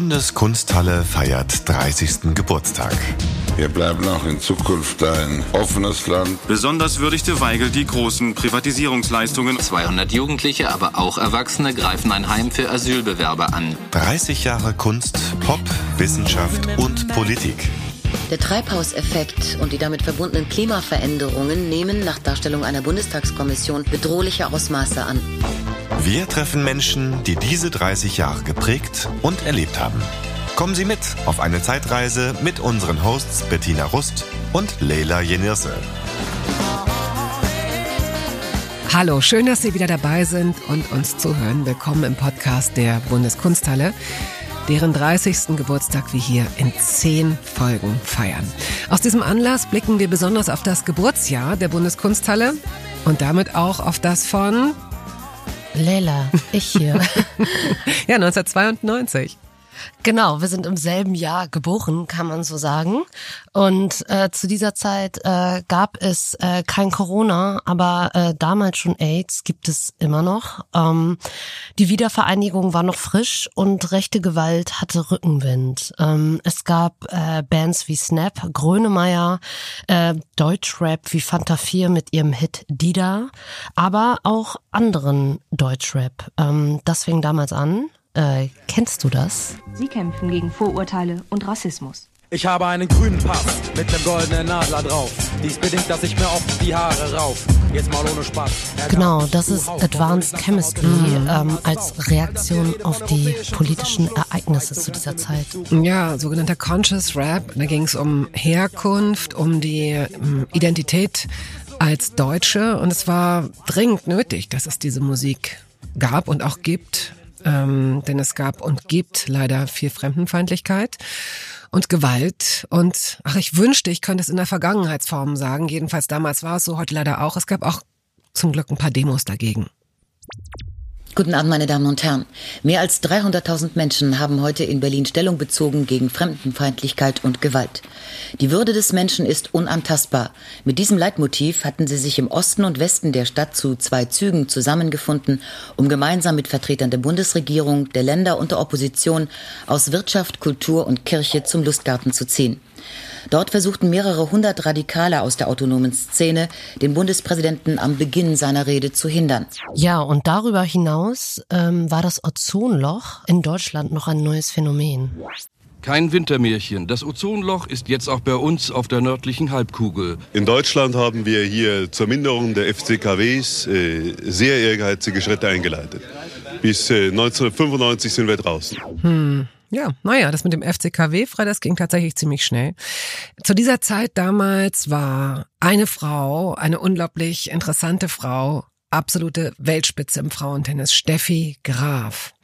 Bundeskunsthalle feiert 30. Geburtstag. Wir bleiben auch in Zukunft ein offenes Land. Besonders würdigte Weigel die großen Privatisierungsleistungen. 200 Jugendliche, aber auch Erwachsene greifen ein Heim für Asylbewerber an. 30 Jahre Kunst, Pop, Wissenschaft und Politik. Der Treibhauseffekt und die damit verbundenen Klimaveränderungen nehmen nach Darstellung einer Bundestagskommission bedrohliche Ausmaße an. Wir treffen Menschen, die diese 30 Jahre geprägt und erlebt haben. Kommen Sie mit auf eine Zeitreise mit unseren Hosts Bettina Rust und Leila Jenirse. Hallo, schön, dass Sie wieder dabei sind und uns zuhören. Willkommen im Podcast der Bundeskunsthalle, deren 30. Geburtstag wir hier in zehn Folgen feiern. Aus diesem Anlass blicken wir besonders auf das Geburtsjahr der Bundeskunsthalle und damit auch auf das von Leila, ich hier. ja, 1992. Genau, wir sind im selben Jahr geboren, kann man so sagen. Und äh, zu dieser Zeit äh, gab es äh, kein Corona, aber äh, damals schon AIDS gibt es immer noch. Ähm, die Wiedervereinigung war noch frisch und rechte Gewalt hatte Rückenwind. Ähm, es gab äh, Bands wie Snap, Grönemeyer, äh, Deutschrap wie Fanta 4 mit ihrem Hit Dida, aber auch anderen Deutschrap. Ähm, das fing damals an. Äh, kennst du das? Sie kämpfen gegen Vorurteile und Rassismus. Ich habe einen grünen Pass mit einem goldenen Nadler drauf. Dies bedingt, dass ich mir oft die Haare rauf. Jetzt mal ohne Spaß. Genau, das ist Advanced Chemistry ähm, als Reaktion auf die politischen Ereignisse zu dieser Zeit. Ja, sogenannter Conscious Rap. Da ging es um Herkunft, um die um Identität als Deutsche. Und es war dringend nötig, dass es diese Musik gab und auch gibt ähm, denn es gab und gibt leider viel Fremdenfeindlichkeit und Gewalt. Und ach, ich wünschte, ich könnte es in der Vergangenheitsform sagen. Jedenfalls damals war es so, heute leider auch. Es gab auch zum Glück ein paar Demos dagegen. Guten Abend, meine Damen und Herren. Mehr als 300.000 Menschen haben heute in Berlin Stellung bezogen gegen Fremdenfeindlichkeit und Gewalt. Die Würde des Menschen ist unantastbar. Mit diesem Leitmotiv hatten sie sich im Osten und Westen der Stadt zu zwei Zügen zusammengefunden, um gemeinsam mit Vertretern der Bundesregierung, der Länder und der Opposition aus Wirtschaft, Kultur und Kirche zum Lustgarten zu ziehen. Dort versuchten mehrere hundert Radikale aus der autonomen Szene, den Bundespräsidenten am Beginn seiner Rede zu hindern. Ja, und darüber hinaus ähm, war das Ozonloch in Deutschland noch ein neues Phänomen. Kein Wintermärchen. Das Ozonloch ist jetzt auch bei uns auf der nördlichen Halbkugel. In Deutschland haben wir hier zur Minderung der FCKWs äh, sehr ehrgeizige Schritte eingeleitet. Bis äh, 1995 sind wir draußen. Hm. Ja, naja, das mit dem FCKW frei, das ging tatsächlich ziemlich schnell. Zu dieser Zeit damals war eine Frau, eine unglaublich interessante Frau, absolute Weltspitze im Frauentennis, Steffi Graf.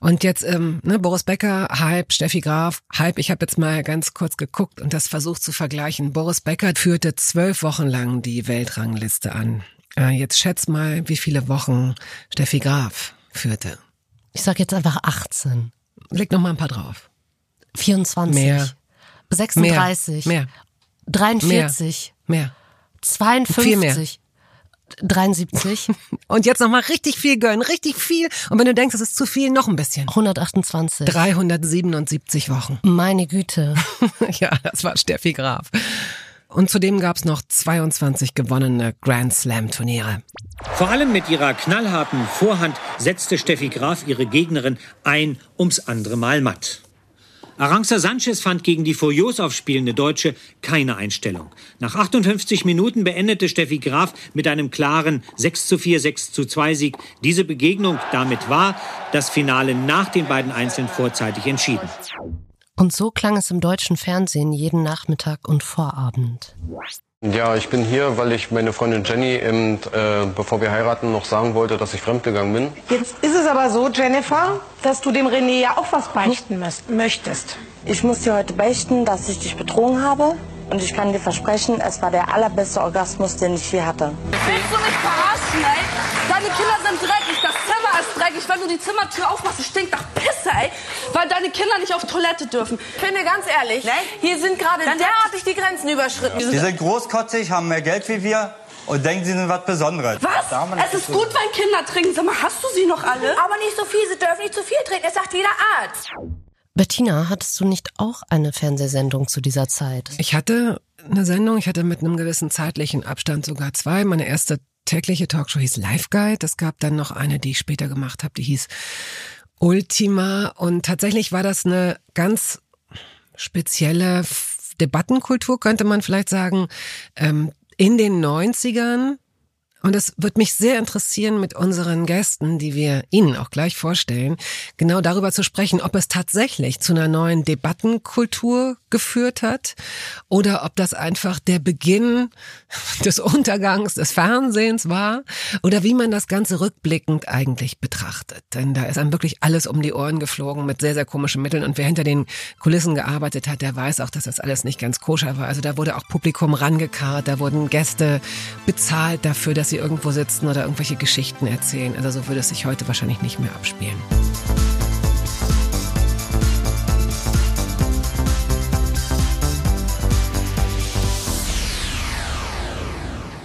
Und jetzt, ähm, ne, Boris Becker, Hype, Steffi Graf, Hype. Ich habe jetzt mal ganz kurz geguckt und das versucht zu vergleichen. Boris Becker führte zwölf Wochen lang die Weltrangliste an. Äh, jetzt schätz mal, wie viele Wochen Steffi Graf führte. Ich sag jetzt einfach 18. Leg noch mal ein paar drauf. 24. Mehr. 36. Mehr. 43. Mehr. mehr. 52. Viel mehr. 73. Und jetzt noch mal richtig viel gönnen, richtig viel. Und wenn du denkst, das ist zu viel, noch ein bisschen. 128. 377 Wochen. Meine Güte. ja, das war Steffi Graf. Und zudem gab's noch 22 gewonnene Grand Slam Turniere. Vor allem mit ihrer knallharten Vorhand setzte Steffi Graf ihre Gegnerin ein ums andere Mal matt. Aranxa Sanchez fand gegen die furios aufspielende Deutsche keine Einstellung. Nach 58 Minuten beendete Steffi Graf mit einem klaren 6 zu 4, 6 zu 2 Sieg diese Begegnung. Damit war das Finale nach den beiden Einzeln vorzeitig entschieden. Und so klang es im deutschen Fernsehen jeden Nachmittag und Vorabend. Ja, ich bin hier, weil ich meine Freundin Jenny, eben, äh, bevor wir heiraten, noch sagen wollte, dass ich fremdgegangen bin. Jetzt ist es aber so, Jennifer, dass du dem René ja auch was beichten möchtest. Ich muss dir heute beichten, dass ich dich betrogen habe. Und ich kann dir versprechen, es war der allerbeste Orgasmus, den ich je hatte. Willst du mich verarschen, ey? Deine Kinder sind dreckig, dreckig. Wenn du die Zimmertür aufmachst, es stinkt nach Pisse, ey. Weil deine Kinder nicht auf Toilette dürfen. Ich bin mir ganz ehrlich, nee? hier sind gerade derartig die Grenzen überschritten. Die sind großkotzig, haben mehr Geld wie wir und denken, sie sind was Besonderes. Was? Es ist gut, wenn Kinder trinken. Sag mal, hast du sie noch alle? Aber nicht so viel, sie dürfen nicht zu viel trinken, das sagt jeder Arzt. Bettina, hattest du nicht auch eine Fernsehsendung zu dieser Zeit? Ich hatte eine Sendung, ich hatte mit einem gewissen zeitlichen Abstand sogar zwei. Meine erste tägliche Talkshow hieß Live Guide. Es gab dann noch eine, die ich später gemacht habe, die hieß Ultima. Und tatsächlich war das eine ganz spezielle Debattenkultur, könnte man vielleicht sagen. Ähm, in den 90ern und es wird mich sehr interessieren, mit unseren Gästen, die wir Ihnen auch gleich vorstellen, genau darüber zu sprechen, ob es tatsächlich zu einer neuen Debattenkultur geführt hat oder ob das einfach der Beginn des Untergangs des Fernsehens war oder wie man das Ganze rückblickend eigentlich betrachtet. Denn da ist einem wirklich alles um die Ohren geflogen mit sehr, sehr komischen Mitteln und wer hinter den Kulissen gearbeitet hat, der weiß auch, dass das alles nicht ganz koscher war. Also da wurde auch Publikum rangekarrt, da wurden Gäste bezahlt dafür, dass sie irgendwo sitzen oder irgendwelche Geschichten erzählen. Also so würde es sich heute wahrscheinlich nicht mehr abspielen.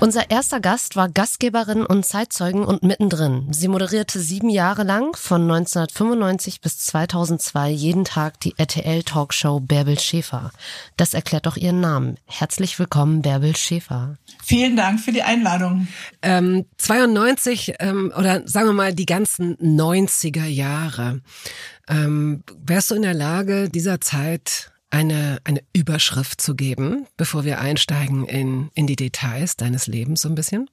Unser erster Gast war Gastgeberin und Zeitzeugen und mittendrin. Sie moderierte sieben Jahre lang von 1995 bis 2002 jeden Tag die RTL-Talkshow Bärbel Schäfer. Das erklärt doch ihren Namen. Herzlich willkommen, Bärbel Schäfer. Vielen Dank für die Einladung. Ähm, 92 ähm, oder sagen wir mal die ganzen 90er Jahre. Ähm, wärst du in der Lage, dieser Zeit eine, eine Überschrift zu geben, bevor wir einsteigen in, in die Details deines Lebens so ein bisschen?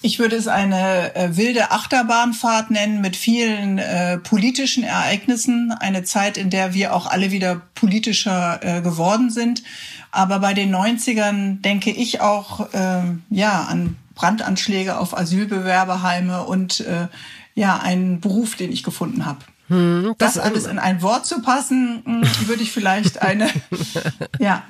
Ich würde es eine äh, wilde Achterbahnfahrt nennen mit vielen äh, politischen Ereignissen. Eine Zeit, in der wir auch alle wieder politischer äh, geworden sind. Aber bei den 90ern denke ich auch äh, ja an Brandanschläge auf Asylbewerberheime und äh, ja einen Beruf, den ich gefunden habe. Hm, das, das alles in ein Wort zu passen, hm, würde ich vielleicht eine ja,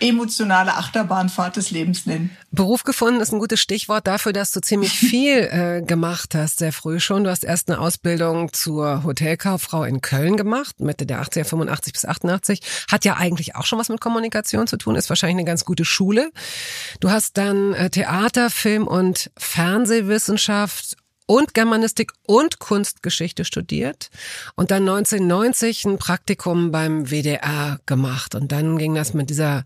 emotionale Achterbahnfahrt des Lebens nennen. Beruf gefunden ist ein gutes Stichwort dafür, dass du ziemlich viel äh, gemacht hast, sehr früh schon. Du hast erst eine Ausbildung zur Hotelkauffrau in Köln gemacht, Mitte der 80er, 85 bis 88. Hat ja eigentlich auch schon was mit Kommunikation zu tun, ist wahrscheinlich eine ganz gute Schule. Du hast dann äh, Theater, Film und Fernsehwissenschaft und Germanistik und Kunstgeschichte studiert und dann 1990 ein Praktikum beim WDR gemacht. Und dann ging das mit dieser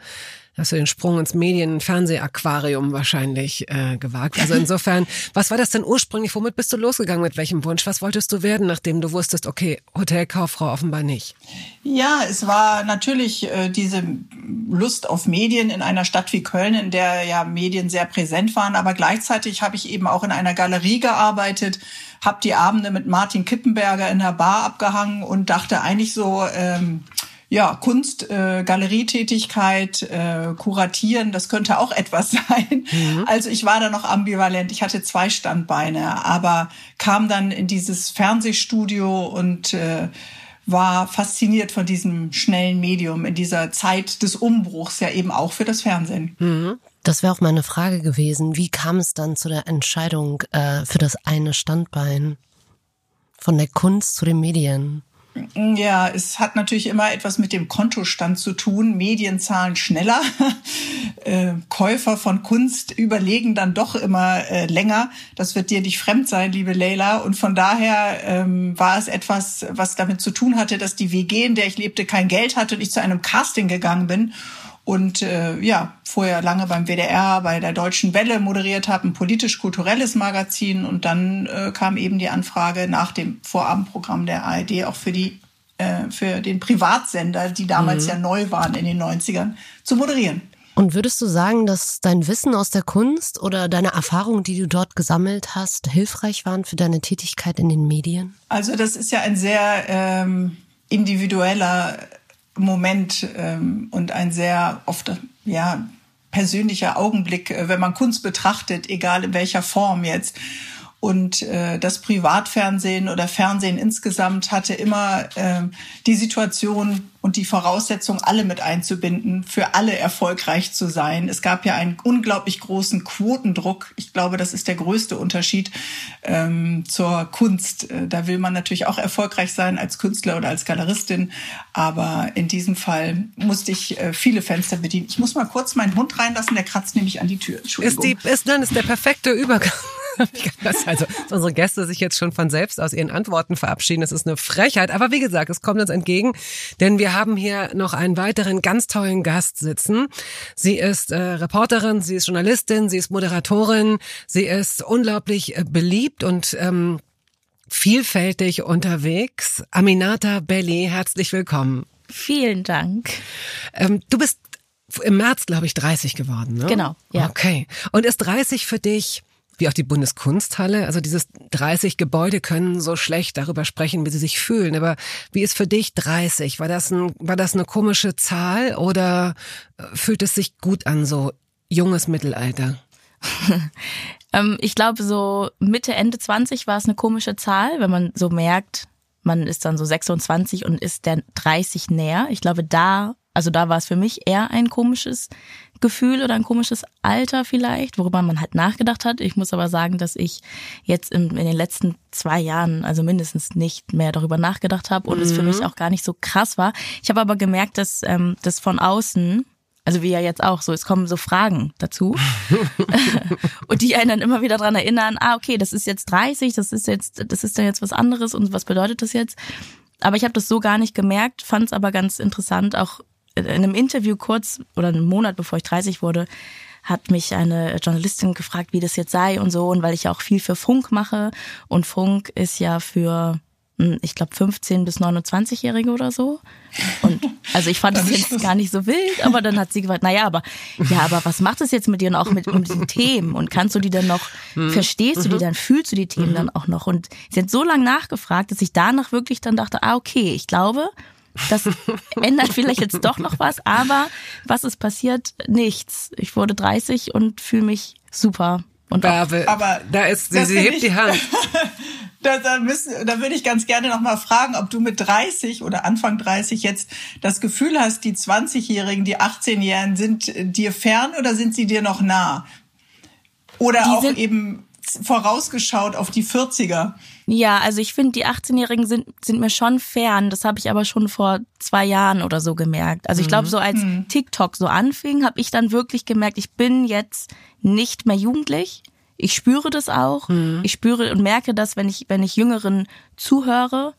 hast du den Sprung ins Medien-, Fernsehaquarium wahrscheinlich äh, gewagt. Also insofern, was war das denn ursprünglich? Womit bist du losgegangen? Mit welchem Wunsch? Was wolltest du werden, nachdem du wusstest, okay, Hotelkauffrau offenbar nicht? Ja, es war natürlich äh, diese Lust auf Medien in einer Stadt wie Köln, in der ja Medien sehr präsent waren. Aber gleichzeitig habe ich eben auch in einer Galerie gearbeitet, habe die Abende mit Martin Kippenberger in der Bar abgehangen und dachte eigentlich so, ähm, ja, Kunst, äh, Galerietätigkeit, äh, Kuratieren, das könnte auch etwas sein. Mhm. Also ich war da noch ambivalent. Ich hatte zwei Standbeine, aber kam dann in dieses Fernsehstudio und äh, war fasziniert von diesem schnellen Medium in dieser Zeit des Umbruchs, ja eben auch für das Fernsehen. Mhm. Das wäre auch meine Frage gewesen. Wie kam es dann zu der Entscheidung äh, für das eine Standbein? Von der Kunst zu den Medien? Ja, es hat natürlich immer etwas mit dem Kontostand zu tun. Medien zahlen schneller. äh, Käufer von Kunst überlegen dann doch immer äh, länger. Das wird dir nicht fremd sein, liebe Leila. Und von daher ähm, war es etwas, was damit zu tun hatte, dass die WG, in der ich lebte, kein Geld hatte und ich zu einem Casting gegangen bin und äh, ja, vorher lange beim WDR, bei der Deutschen Welle moderiert habe, ein politisch-kulturelles Magazin und dann äh, kam eben die Anfrage nach dem Vorabendprogramm der ARD auch für die äh, für den Privatsender, die damals mhm. ja neu waren in den 90ern, zu moderieren. Und würdest du sagen, dass dein Wissen aus der Kunst oder deine Erfahrungen, die du dort gesammelt hast, hilfreich waren für deine Tätigkeit in den Medien? Also das ist ja ein sehr ähm, individueller Moment ähm, und ein sehr oft ja persönlicher Augenblick, äh, wenn man Kunst betrachtet, egal in welcher Form jetzt. Und äh, das Privatfernsehen oder Fernsehen insgesamt hatte immer äh, die Situation und die Voraussetzung, alle mit einzubinden, für alle erfolgreich zu sein. Es gab ja einen unglaublich großen Quotendruck. Ich glaube, das ist der größte Unterschied ähm, zur Kunst. Äh, da will man natürlich auch erfolgreich sein als Künstler oder als Galeristin. Aber in diesem Fall musste ich äh, viele Fenster bedienen. Ich muss mal kurz meinen Hund reinlassen, der kratzt nämlich an die Tür. Entschuldigung. Ist, die, ist, dann ist der perfekte Übergang. also, dass unsere Gäste sich jetzt schon von selbst aus ihren Antworten verabschieden, das ist eine Frechheit. Aber wie gesagt, es kommt uns entgegen, denn wir haben hier noch einen weiteren ganz tollen Gast sitzen. Sie ist äh, Reporterin, sie ist Journalistin, sie ist Moderatorin, sie ist unglaublich äh, beliebt und ähm, vielfältig unterwegs. Aminata Belli, herzlich willkommen. Vielen Dank. Ähm, du bist im März, glaube ich, 30 geworden, ne? Genau, ja. Okay. Und ist 30 für dich wie auch die Bundeskunsthalle, also dieses 30 Gebäude können so schlecht darüber sprechen, wie sie sich fühlen. Aber wie ist für dich 30? War das ein, war das eine komische Zahl oder äh, fühlt es sich gut an, so junges Mittelalter? ähm, ich glaube, so Mitte, Ende 20 war es eine komische Zahl, wenn man so merkt, man ist dann so 26 und ist der 30 näher. Ich glaube, da also da war es für mich eher ein komisches Gefühl oder ein komisches Alter vielleicht, worüber man halt nachgedacht hat. Ich muss aber sagen, dass ich jetzt in, in den letzten zwei Jahren, also mindestens nicht mehr darüber nachgedacht habe und mhm. es für mich mhm. auch gar nicht so krass war. Ich habe aber gemerkt, dass ähm, das von außen also wie ja jetzt auch so, es kommen so Fragen dazu und die einen dann immer wieder dran erinnern, ah okay, das ist jetzt 30, das ist jetzt, das ist dann jetzt was anderes und was bedeutet das jetzt? Aber ich habe das so gar nicht gemerkt, fand es aber ganz interessant, auch in einem Interview kurz oder einen Monat bevor ich 30 wurde, hat mich eine Journalistin gefragt, wie das jetzt sei und so. Und weil ich ja auch viel für Funk mache und Funk ist ja für, hm, ich glaube, 15 bis 29-Jährige oder so. Und also ich fand das jetzt gar nicht so wild, aber dann hat sie gefragt, naja, aber ja, aber was macht es jetzt mit dir und auch mit, mit den Themen? Und kannst du die dann noch, mhm. verstehst du die mhm. dann, fühlst du die Themen mhm. dann auch noch? Und sie hat so lange nachgefragt, dass ich danach wirklich dann dachte, ah, okay, ich glaube, das ändert vielleicht jetzt doch noch was, aber was ist passiert? Nichts. Ich wurde 30 und fühle mich super. Und Bärbel, aber da ist sie, sie hebt ich, die Hand. da, da, müssen, da würde ich ganz gerne noch mal fragen, ob du mit 30 oder Anfang 30 jetzt das Gefühl hast, die 20-Jährigen, die 18-Jährigen sind dir fern oder sind sie dir noch nah? Oder die auch eben vorausgeschaut auf die 40er? Ja, also ich finde, die 18-Jährigen sind, sind mir schon fern. Das habe ich aber schon vor zwei Jahren oder so gemerkt. Also ich glaube, mhm. so als mhm. TikTok so anfing, habe ich dann wirklich gemerkt, ich bin jetzt nicht mehr jugendlich. Ich spüre das auch. Mhm. Ich spüre und merke das, wenn ich, wenn ich Jüngeren zuhöre,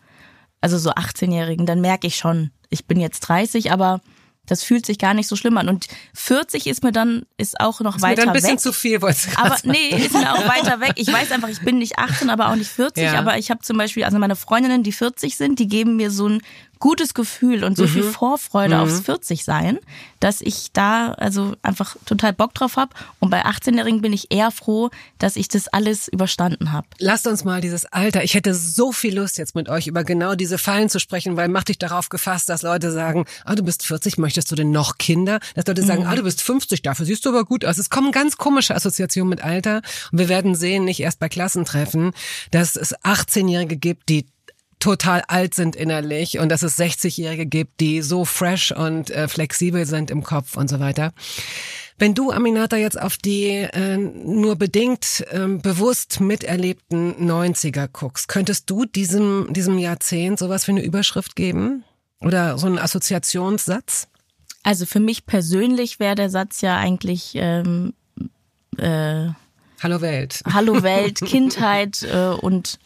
also so 18-Jährigen, dann merke ich schon, ich bin jetzt 30, aber das fühlt sich gar nicht so schlimm an. Und 40 ist mir dann, ist auch noch ist weiter mir dann ein bisschen weg. zu viel, wollte ich Aber nee, ist mir auch weiter weg. Ich weiß einfach, ich bin nicht 18, aber auch nicht 40. Ja. Aber ich habe zum Beispiel, also meine Freundinnen, die 40 sind, die geben mir so ein gutes Gefühl und so mhm. viel Vorfreude mhm. aufs 40 sein, dass ich da also einfach total Bock drauf habe. Und bei 18-Jährigen bin ich eher froh, dass ich das alles überstanden habe. Lasst uns mal dieses Alter. Ich hätte so viel Lust jetzt mit euch über genau diese Fallen zu sprechen, weil mach dich darauf gefasst, dass Leute sagen, ah, du bist 40, möchtest du denn noch Kinder? Dass Leute sagen, mhm. ah, du bist 50, dafür siehst du aber gut aus. Es kommen ganz komische Assoziationen mit Alter. Und wir werden sehen, nicht erst bei Klassentreffen, dass es 18-Jährige gibt, die total alt sind innerlich und dass es 60-Jährige gibt, die so fresh und äh, flexibel sind im Kopf und so weiter. Wenn du, Aminata, jetzt auf die äh, nur bedingt äh, bewusst miterlebten 90er guckst, könntest du diesem, diesem Jahrzehnt sowas wie eine Überschrift geben? Oder so einen Assoziationssatz? Also für mich persönlich wäre der Satz ja eigentlich ähm, äh, Hallo Welt. Hallo Welt, Kindheit äh, und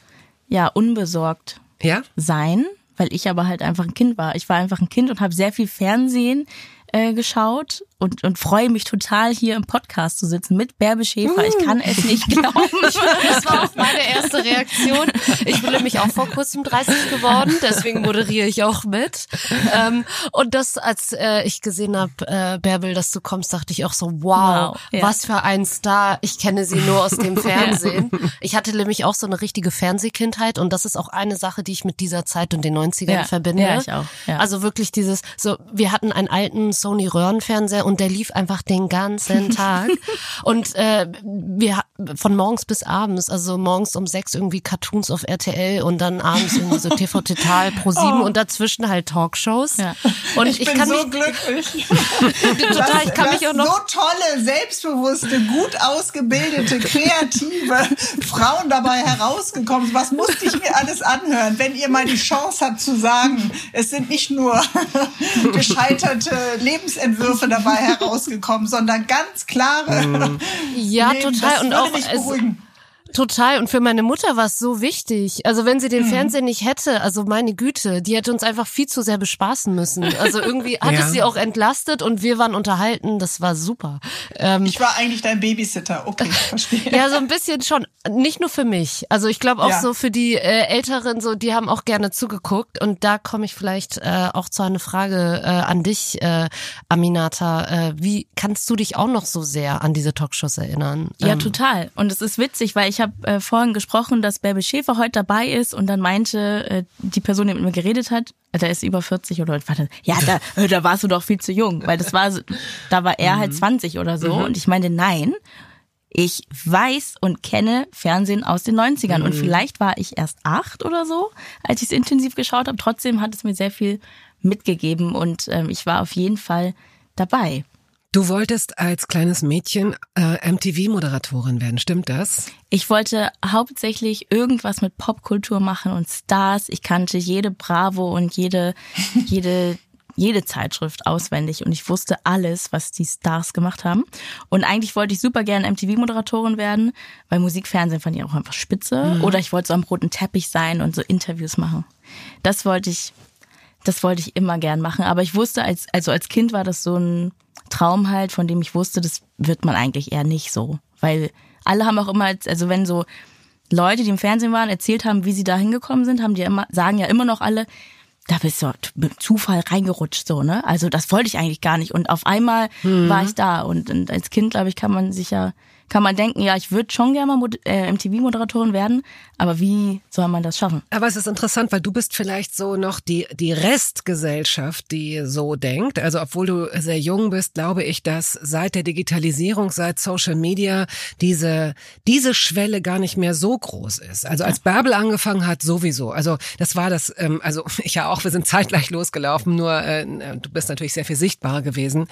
ja, unbesorgt ja? sein, weil ich aber halt einfach ein Kind war. Ich war einfach ein Kind und habe sehr viel Fernsehen äh, geschaut und, und freue mich total, hier im Podcast zu sitzen mit Bärbe Schäfer. Ich kann es nicht glauben. das war auch meine erste Reaktion. Ich bin nämlich auch vor kurzem 30 geworden, deswegen moderiere ich auch mit. Ähm, und das, als äh, ich gesehen habe, äh, Bärbel, dass du kommst, dachte ich auch so, wow, wow ja. was für ein Star. Ich kenne sie nur aus dem Fernsehen. Ich hatte nämlich auch so eine richtige Fernsehkindheit und das ist auch eine Sache, die ich mit dieser Zeit und den 90ern ja. verbinde. Ja, ich auch. Ja. Also wirklich dieses, so, wir hatten einen alten Sony Röhrenfernseher und der lief einfach den ganzen Tag. und äh, wir von morgens bis abends, also morgens um sechs irgendwie Cartoons auf RTL und dann abends irgendwie so TV Total Pro 7 oh. und dazwischen halt Talkshows. Ja. Und ich, ich bin kann so mich, glücklich. total, ich kann mich auch noch so tolle, selbstbewusste, gut ausgebildete, kreative Frauen dabei herausgekommen. Was musste ich mir alles anhören, wenn ihr mal die Chance habt zu sagen, es sind nicht nur gescheiterte Lebensentwürfe dabei herausgekommen, sondern ganz klare. Ja, total. Und auch, es, Total. Und für meine Mutter war es so wichtig. Also wenn sie den Mhm. Fernsehen nicht hätte, also meine Güte, die hätte uns einfach viel zu sehr bespaßen müssen. Also irgendwie hat Ja. es sie auch entlastet und wir waren unterhalten. Das war super. Ähm, Ich war eigentlich dein Babysitter. Okay, verstehe. ja, so ein bisschen schon. Nicht nur für mich. Also ich glaube auch Ja. so für die äh, Älteren, so die haben auch gerne zugeguckt. Und da komme ich vielleicht äh, auch zu einer Frage äh, an dich, äh, Aminata. Äh, wie kannst du dich auch noch so sehr an diese Talkshows erinnern? Ja, Ähm, total. Und es ist witzig, weil ich habe äh, vorhin gesprochen, dass Bärbel Schäfer heute dabei ist und dann meinte äh, die Person, die mit mir geredet hat, äh, der ist über 40 oder warte, ja, da, äh, da warst du doch viel zu jung, weil das war, da war er halt 20 oder so Mhm. und ich meinte, nein, ich weiß und kenne Fernsehen aus den 90ern und Mhm. vielleicht war ich erst acht oder so, als ich es intensiv geschaut habe. Trotzdem hat es mir sehr viel mitgegeben und ähm, ich war auf jeden Fall dabei. Du wolltest als kleines Mädchen äh, MTV-Moderatorin werden, stimmt das? Ich wollte hauptsächlich irgendwas mit Popkultur machen und Stars. Ich kannte jede Bravo und jede, jede, jede Zeitschrift auswendig und ich wusste alles, was die Stars gemacht haben. Und eigentlich wollte ich super gerne MTV-Moderatorin werden, weil Musikfernsehen fand ich auch einfach spitze. Mhm. Oder ich wollte so am roten Teppich sein und so Interviews machen. Das wollte ich, das wollte ich immer gern machen. Aber ich wusste, als, also als Kind war das so ein Traum halt, von dem ich wusste, das wird man eigentlich eher nicht so. Weil alle haben auch immer, als- also wenn so Leute, die im Fernsehen waren, erzählt haben, wie sie da hingekommen sind, haben die immer, sagen ja immer noch alle, da bist du mit Zufall reingerutscht, so, ne? Also das wollte ich eigentlich gar nicht. Und auf einmal Mhm. war ich da. Und, und als Kind, glaube ich, kann man sich ja, kann man denken, ja, ich würde schon gerne mal äh, MTV-Moderatorin werden, aber wie soll man das schaffen? Aber es ist interessant, weil du bist vielleicht so noch die, die Restgesellschaft, die so denkt. Also obwohl du sehr jung bist, glaube ich, dass seit der Digitalisierung, seit Social Media diese, diese Schwelle gar nicht mehr so groß ist. Also als Bärbel angefangen hat, sowieso. Also das war das, ähm, also ich ja auch, wir sind zeitgleich losgelaufen, nur äh, du bist natürlich sehr viel sichtbarer gewesen.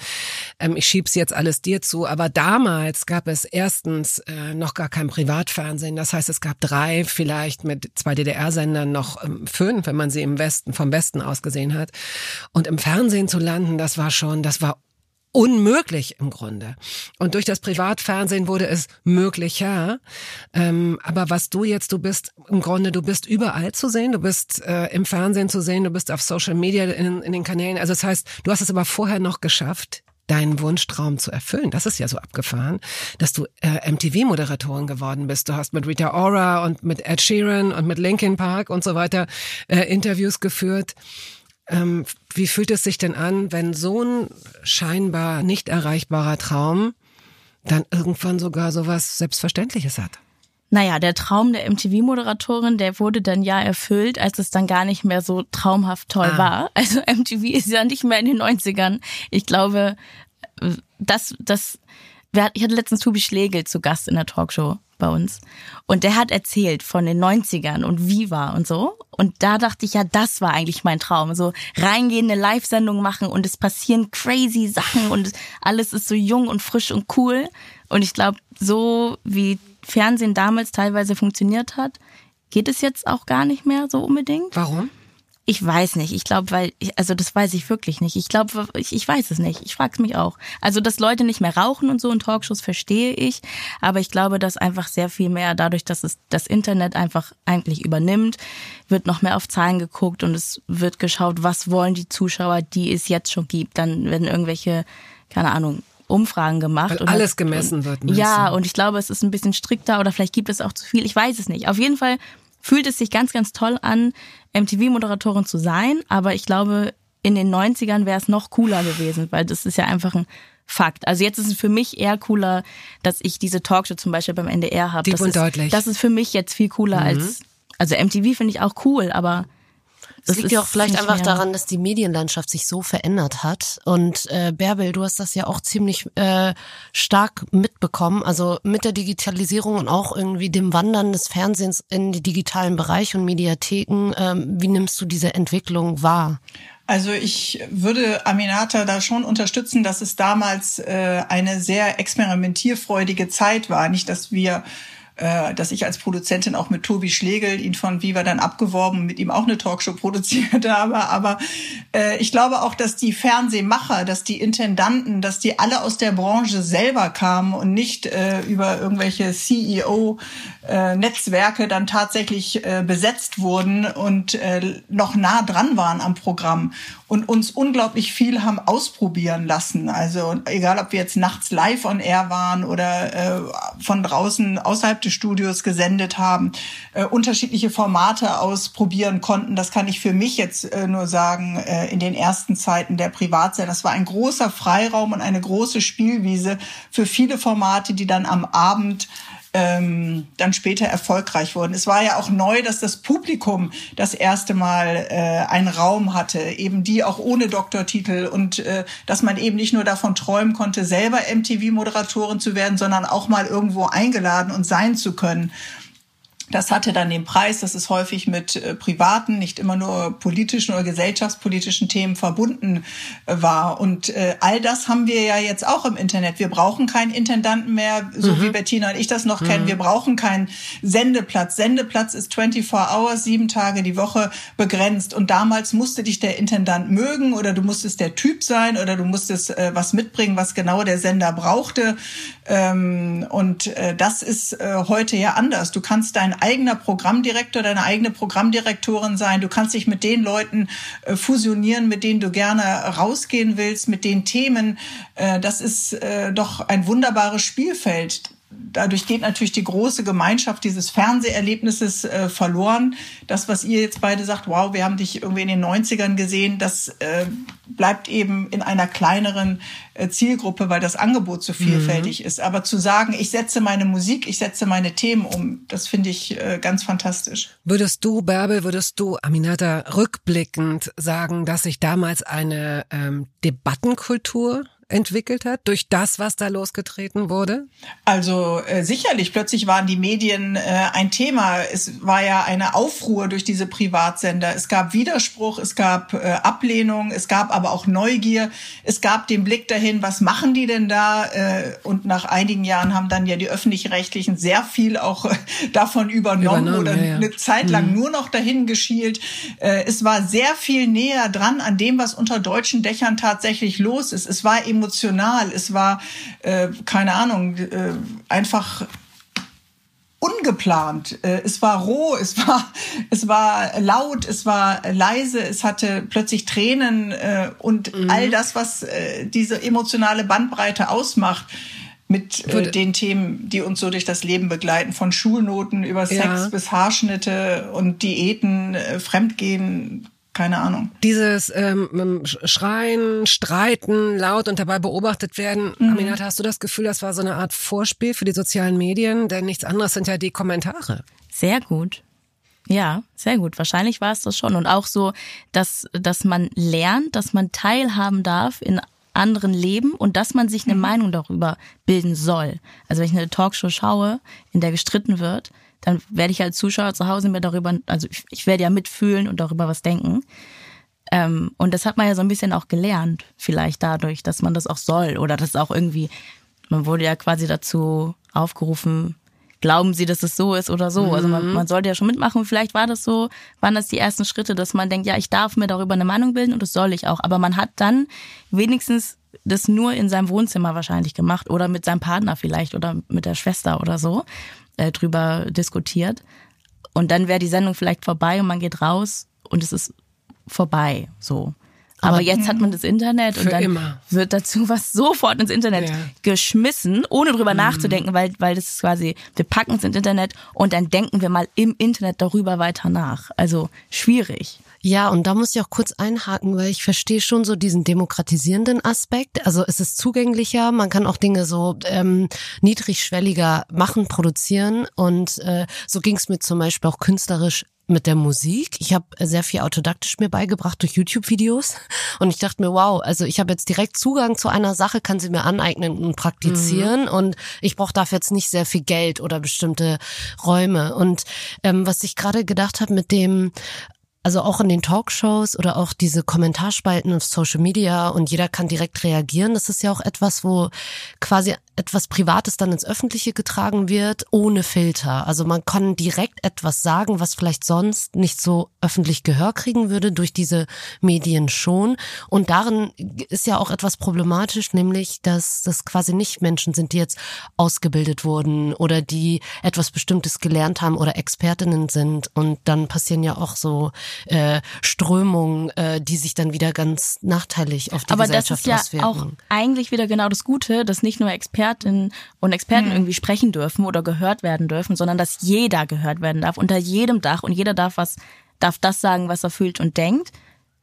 Ähm, ich schieb's jetzt alles dir zu, aber damals gab es erstens äh, noch gar kein Privatfernsehen. Das heißt, es gab drei, vielleicht mit zwei DDR-Sendern noch ähm, fünf, wenn man sie im Westen, vom Westen aus gesehen hat. Und im Fernsehen zu landen, das war schon, das war unmöglich im Grunde. Und durch das Privatfernsehen wurde es möglicher. Ähm, aber was du jetzt, du bist im Grunde, du bist überall zu sehen, du bist äh, im Fernsehen zu sehen, du bist auf Social Media in, in den Kanälen. Also das heißt, du hast es aber vorher noch geschafft, deinen Wunschtraum zu erfüllen. Das ist ja so abgefahren, dass du äh, MTV-Moderatorin geworden bist. Du hast mit Rita Ora und mit Ed Sheeran und mit Linkin Park und so weiter äh, Interviews geführt. Ähm, wie fühlt es sich denn an, wenn so ein scheinbar nicht erreichbarer Traum dann irgendwann sogar sowas Selbstverständliches hat? Naja, der Traum der MTV-Moderatorin, der wurde dann ja erfüllt, als es dann gar nicht mehr so traumhaft toll Ah. war. Also MTV ist ja nicht mehr in den 90ern. Ich glaube, das, das, wer hat- ich hatte letztens Tobi Schlegel zu Gast in der Talkshow bei uns. Und der hat erzählt von den 90ern und wie war und so. Und da dachte ich, ja, das war eigentlich mein Traum. So reingehen, eine Live-Sendung machen und es passieren crazy Sachen und alles ist so jung und frisch und cool. Und ich glaube, so wie Fernsehen damals teilweise funktioniert hat, geht es jetzt auch gar nicht mehr so unbedingt. Warum? Ich weiß nicht. Ich glaube, weil, ich, also das weiß ich wirklich nicht. Ich glaube, ich, ich weiß es nicht. Ich frage es mich auch. Also, dass Leute nicht mehr rauchen und so in Talkshows verstehe ich. Aber ich glaube, dass einfach sehr viel mehr dadurch, dass es das Internet einfach eigentlich übernimmt, wird noch mehr auf Zahlen geguckt und es wird geschaut, was wollen die Zuschauer, die es jetzt schon gibt. Dann werden irgendwelche, keine Ahnung, Umfragen gemacht. Weil und alles gemessen wird, meinst Ja, und ich glaube, es ist ein bisschen strikter oder vielleicht gibt es auch zu viel. Ich weiß es nicht. Auf jeden Fall fühlt es sich ganz, ganz toll an, MTV-Moderatorin zu sein. Aber ich glaube, in den 90ern wäre es noch cooler gewesen, weil das ist ja einfach ein Fakt. Also jetzt ist es für mich eher cooler, dass ich diese Talkshow zum Beispiel beim NDR habe. Deep das und ist, deutlich. Das ist für mich jetzt viel cooler Mhm. als, also MTV finde ich auch cool, aber Es liegt ja auch vielleicht einfach mehr- daran, dass die Medienlandschaft sich so verändert hat. Und äh, Bärbel, du hast das ja auch ziemlich äh, stark mitbekommen. Also mit der Digitalisierung und auch irgendwie dem Wandern des Fernsehens in die digitalen Bereiche und Mediatheken. Ähm, wie nimmst du diese Entwicklung wahr? Also ich würde Aminata da schon unterstützen, dass es damals äh, eine sehr experimentierfreudige Zeit war. Nicht, dass wir äh, dass ich als Produzentin auch mit Tobi Schlegel ihn von Viva dann abgeworben, mit ihm auch eine Talkshow produziert habe. Aber äh, ich glaube auch, dass die Fernsehmacher, dass die Intendanten, dass die alle aus der Branche selber kamen und nicht äh, über irgendwelche CEO-Netzwerke äh, dann tatsächlich äh, besetzt wurden und äh, noch nah dran waren am Programm und uns unglaublich viel haben ausprobieren lassen. Also egal, ob wir jetzt nachts live on air waren oder äh, von draußen außerhalb des Studios gesendet haben, äh, unterschiedliche Formate ausprobieren konnten. Das kann ich für mich jetzt äh, nur sagen, äh, in den ersten Zeiten der Privatsender. Das war ein großer Freiraum und eine große Spielwiese für viele Formate, die dann am Abend ähm, dann später erfolgreich wurden. Es war ja auch neu, dass das Publikum das erste Mal äh, einen Raum hatte, eben die auch ohne Doktortitel und äh, dass man eben nicht nur davon träumen konnte, selber MTV-Moderatorin zu werden, sondern auch mal irgendwo eingeladen und sein zu können. Das hatte dann den Preis, dass es häufig mit äh, privaten, nicht immer nur politischen oder gesellschaftspolitischen Themen verbunden äh, war. Und äh, all das haben wir ja jetzt auch im Internet. Wir brauchen keinen Intendanten mehr, so mhm. wie Bettina und ich das noch mhm. kennen. Wir brauchen keinen Sendeplatz. Sendeplatz ist 24 Hours, sieben Tage die Woche begrenzt. Und damals musste dich der Intendant mögen oder du musstest der Typ sein oder du musstest was mitbringen, was genau der Sender brauchte. Ähm, und das ist heute ja anders. Du kannst dein eigener Programmdirektor, deine eigene Programmdirektorin sein. Du kannst dich mit den Leuten äh, fusionieren, mit denen du gerne rausgehen willst, mit den Themen. Äh, das ist äh, doch ein wunderbares Spielfeld dadurch geht natürlich die große Gemeinschaft dieses Fernseherlebnisses äh, verloren. Das, was ihr jetzt beide sagt, wow, wir haben dich irgendwie in den 90ern gesehen, das äh, bleibt eben in einer kleineren äh, Zielgruppe, weil das Angebot so vielfältig mhm. ist. Aber zu sagen, ich setze meine Musik, ich setze meine Themen um, das finde ich äh, ganz fantastisch. Würdest du, Bärbel, würdest du, Aminata, rückblickend sagen, dass sich damals eine ähm, Debattenkultur entwickelt hat, durch das, was da losgetreten wurde? Also äh, sicherlich, plötzlich waren die Medien äh, ein Thema. Es war ja eine Aufruhr durch diese Privatsender. Es gab Widerspruch, es gab äh, Ablehnung, es gab aber auch Neugier. Es gab den Blick dahin, was machen die denn da? Äh, und nach einigen Jahren haben dann ja die öffentlich-rechtlichen sehr viel auch äh, davon übernommen, übernommen oder ja, ja. eine Zeit lang mhm. nur noch dahin geschielt. Äh, es war sehr viel näher dran an dem, was unter deutschen Dächern tatsächlich los ist. Es war eben emotional, es war, äh, keine Ahnung, äh, einfach ungeplant. Äh, es war roh, es war, es war laut, es war leise, es hatte plötzlich Tränen äh, und mhm. all das, was äh, diese emotionale Bandbreite ausmacht mit äh, den Themen, die uns so durch das Leben begleiten, von Schulnoten über Sex ja. bis Haarschnitte und Diäten, Fremdgehen, keine Ahnung. Dieses ähm, ähm Schreien, Streiten, laut und dabei beobachtet werden. Mhm. Aminata, hast du das Gefühl, das war so eine Art Vorspiel für die sozialen Medien? Denn nichts anderes sind ja die Kommentare. Sehr gut. Ja, sehr gut. Wahrscheinlich war es das schon. Und auch so, dass, dass man lernt, dass man teilhaben darf in anderen Leben und dass man sich eine mhm. Meinung darüber bilden soll. Also wenn ich eine Talkshow schaue, in der gestritten wird, dann werde ich als Zuschauer zu Hause mir darüber, also ich, ich werde ja mitfühlen und darüber was denken. Ähm, und das hat man ja so ein bisschen auch gelernt, vielleicht dadurch, dass man das auch soll oder dass auch irgendwie, man wurde ja quasi dazu aufgerufen, glauben Sie, dass es so ist oder so. Mhm. Also man, mhm. man sollte ja schon mitmachen. Und vielleicht war das so, waren das die ersten Schritte, dass man denkt, ja, ich darf mir darüber eine Meinung bilden und das soll ich auch. Aber man hat dann wenigstens das nur in seinem Wohnzimmer wahrscheinlich gemacht oder mit seinem Partner vielleicht oder mit der Schwester oder so äh, drüber diskutiert. Und dann wäre die Sendung vielleicht vorbei und man geht raus und es ist vorbei, so. Aber, Aber jetzt hat man das Internet und dann immer. wird dazu was sofort ins Internet ja. geschmissen, ohne drüber mhm. nachzudenken, weil, weil das ist quasi, wir packen es ins Internet und dann denken wir mal im Internet darüber weiter nach. Also schwierig. Ja, und da muss ich auch kurz einhaken, weil ich verstehe schon so diesen demokratisierenden Aspekt. Also es ist zugänglicher, man kann auch Dinge so ähm, niedrigschwelliger machen, produzieren. Und äh, so ging es mir zum Beispiel auch künstlerisch mit der Musik. Ich habe sehr viel autodaktisch mir beigebracht durch YouTube-Videos und ich dachte mir, wow, also ich habe jetzt direkt Zugang zu einer Sache, kann sie mir aneignen und praktizieren mhm. und ich brauche dafür jetzt nicht sehr viel Geld oder bestimmte Räume. Und ähm, was ich gerade gedacht habe mit dem also auch in den Talkshows oder auch diese Kommentarspalten auf Social Media und jeder kann direkt reagieren. Das ist ja auch etwas, wo quasi etwas Privates dann ins Öffentliche getragen wird, ohne Filter. Also man kann direkt etwas sagen, was vielleicht sonst nicht so öffentlich Gehör kriegen würde, durch diese Medien schon. Und darin ist ja auch etwas problematisch, nämlich, dass das quasi nicht Menschen sind, die jetzt ausgebildet wurden oder die etwas Bestimmtes gelernt haben oder Expertinnen sind. Und dann passieren ja auch so äh, Strömungen, äh, die sich dann wieder ganz nachteilig auf die Aber Gesellschaft das ist ja auswirken. auch eigentlich wieder genau das Gute, dass nicht nur Expertinnen und Experten Hm. irgendwie sprechen dürfen oder gehört werden dürfen, sondern dass jeder gehört werden darf, unter jedem Dach und jeder darf was, darf das sagen, was er fühlt und denkt.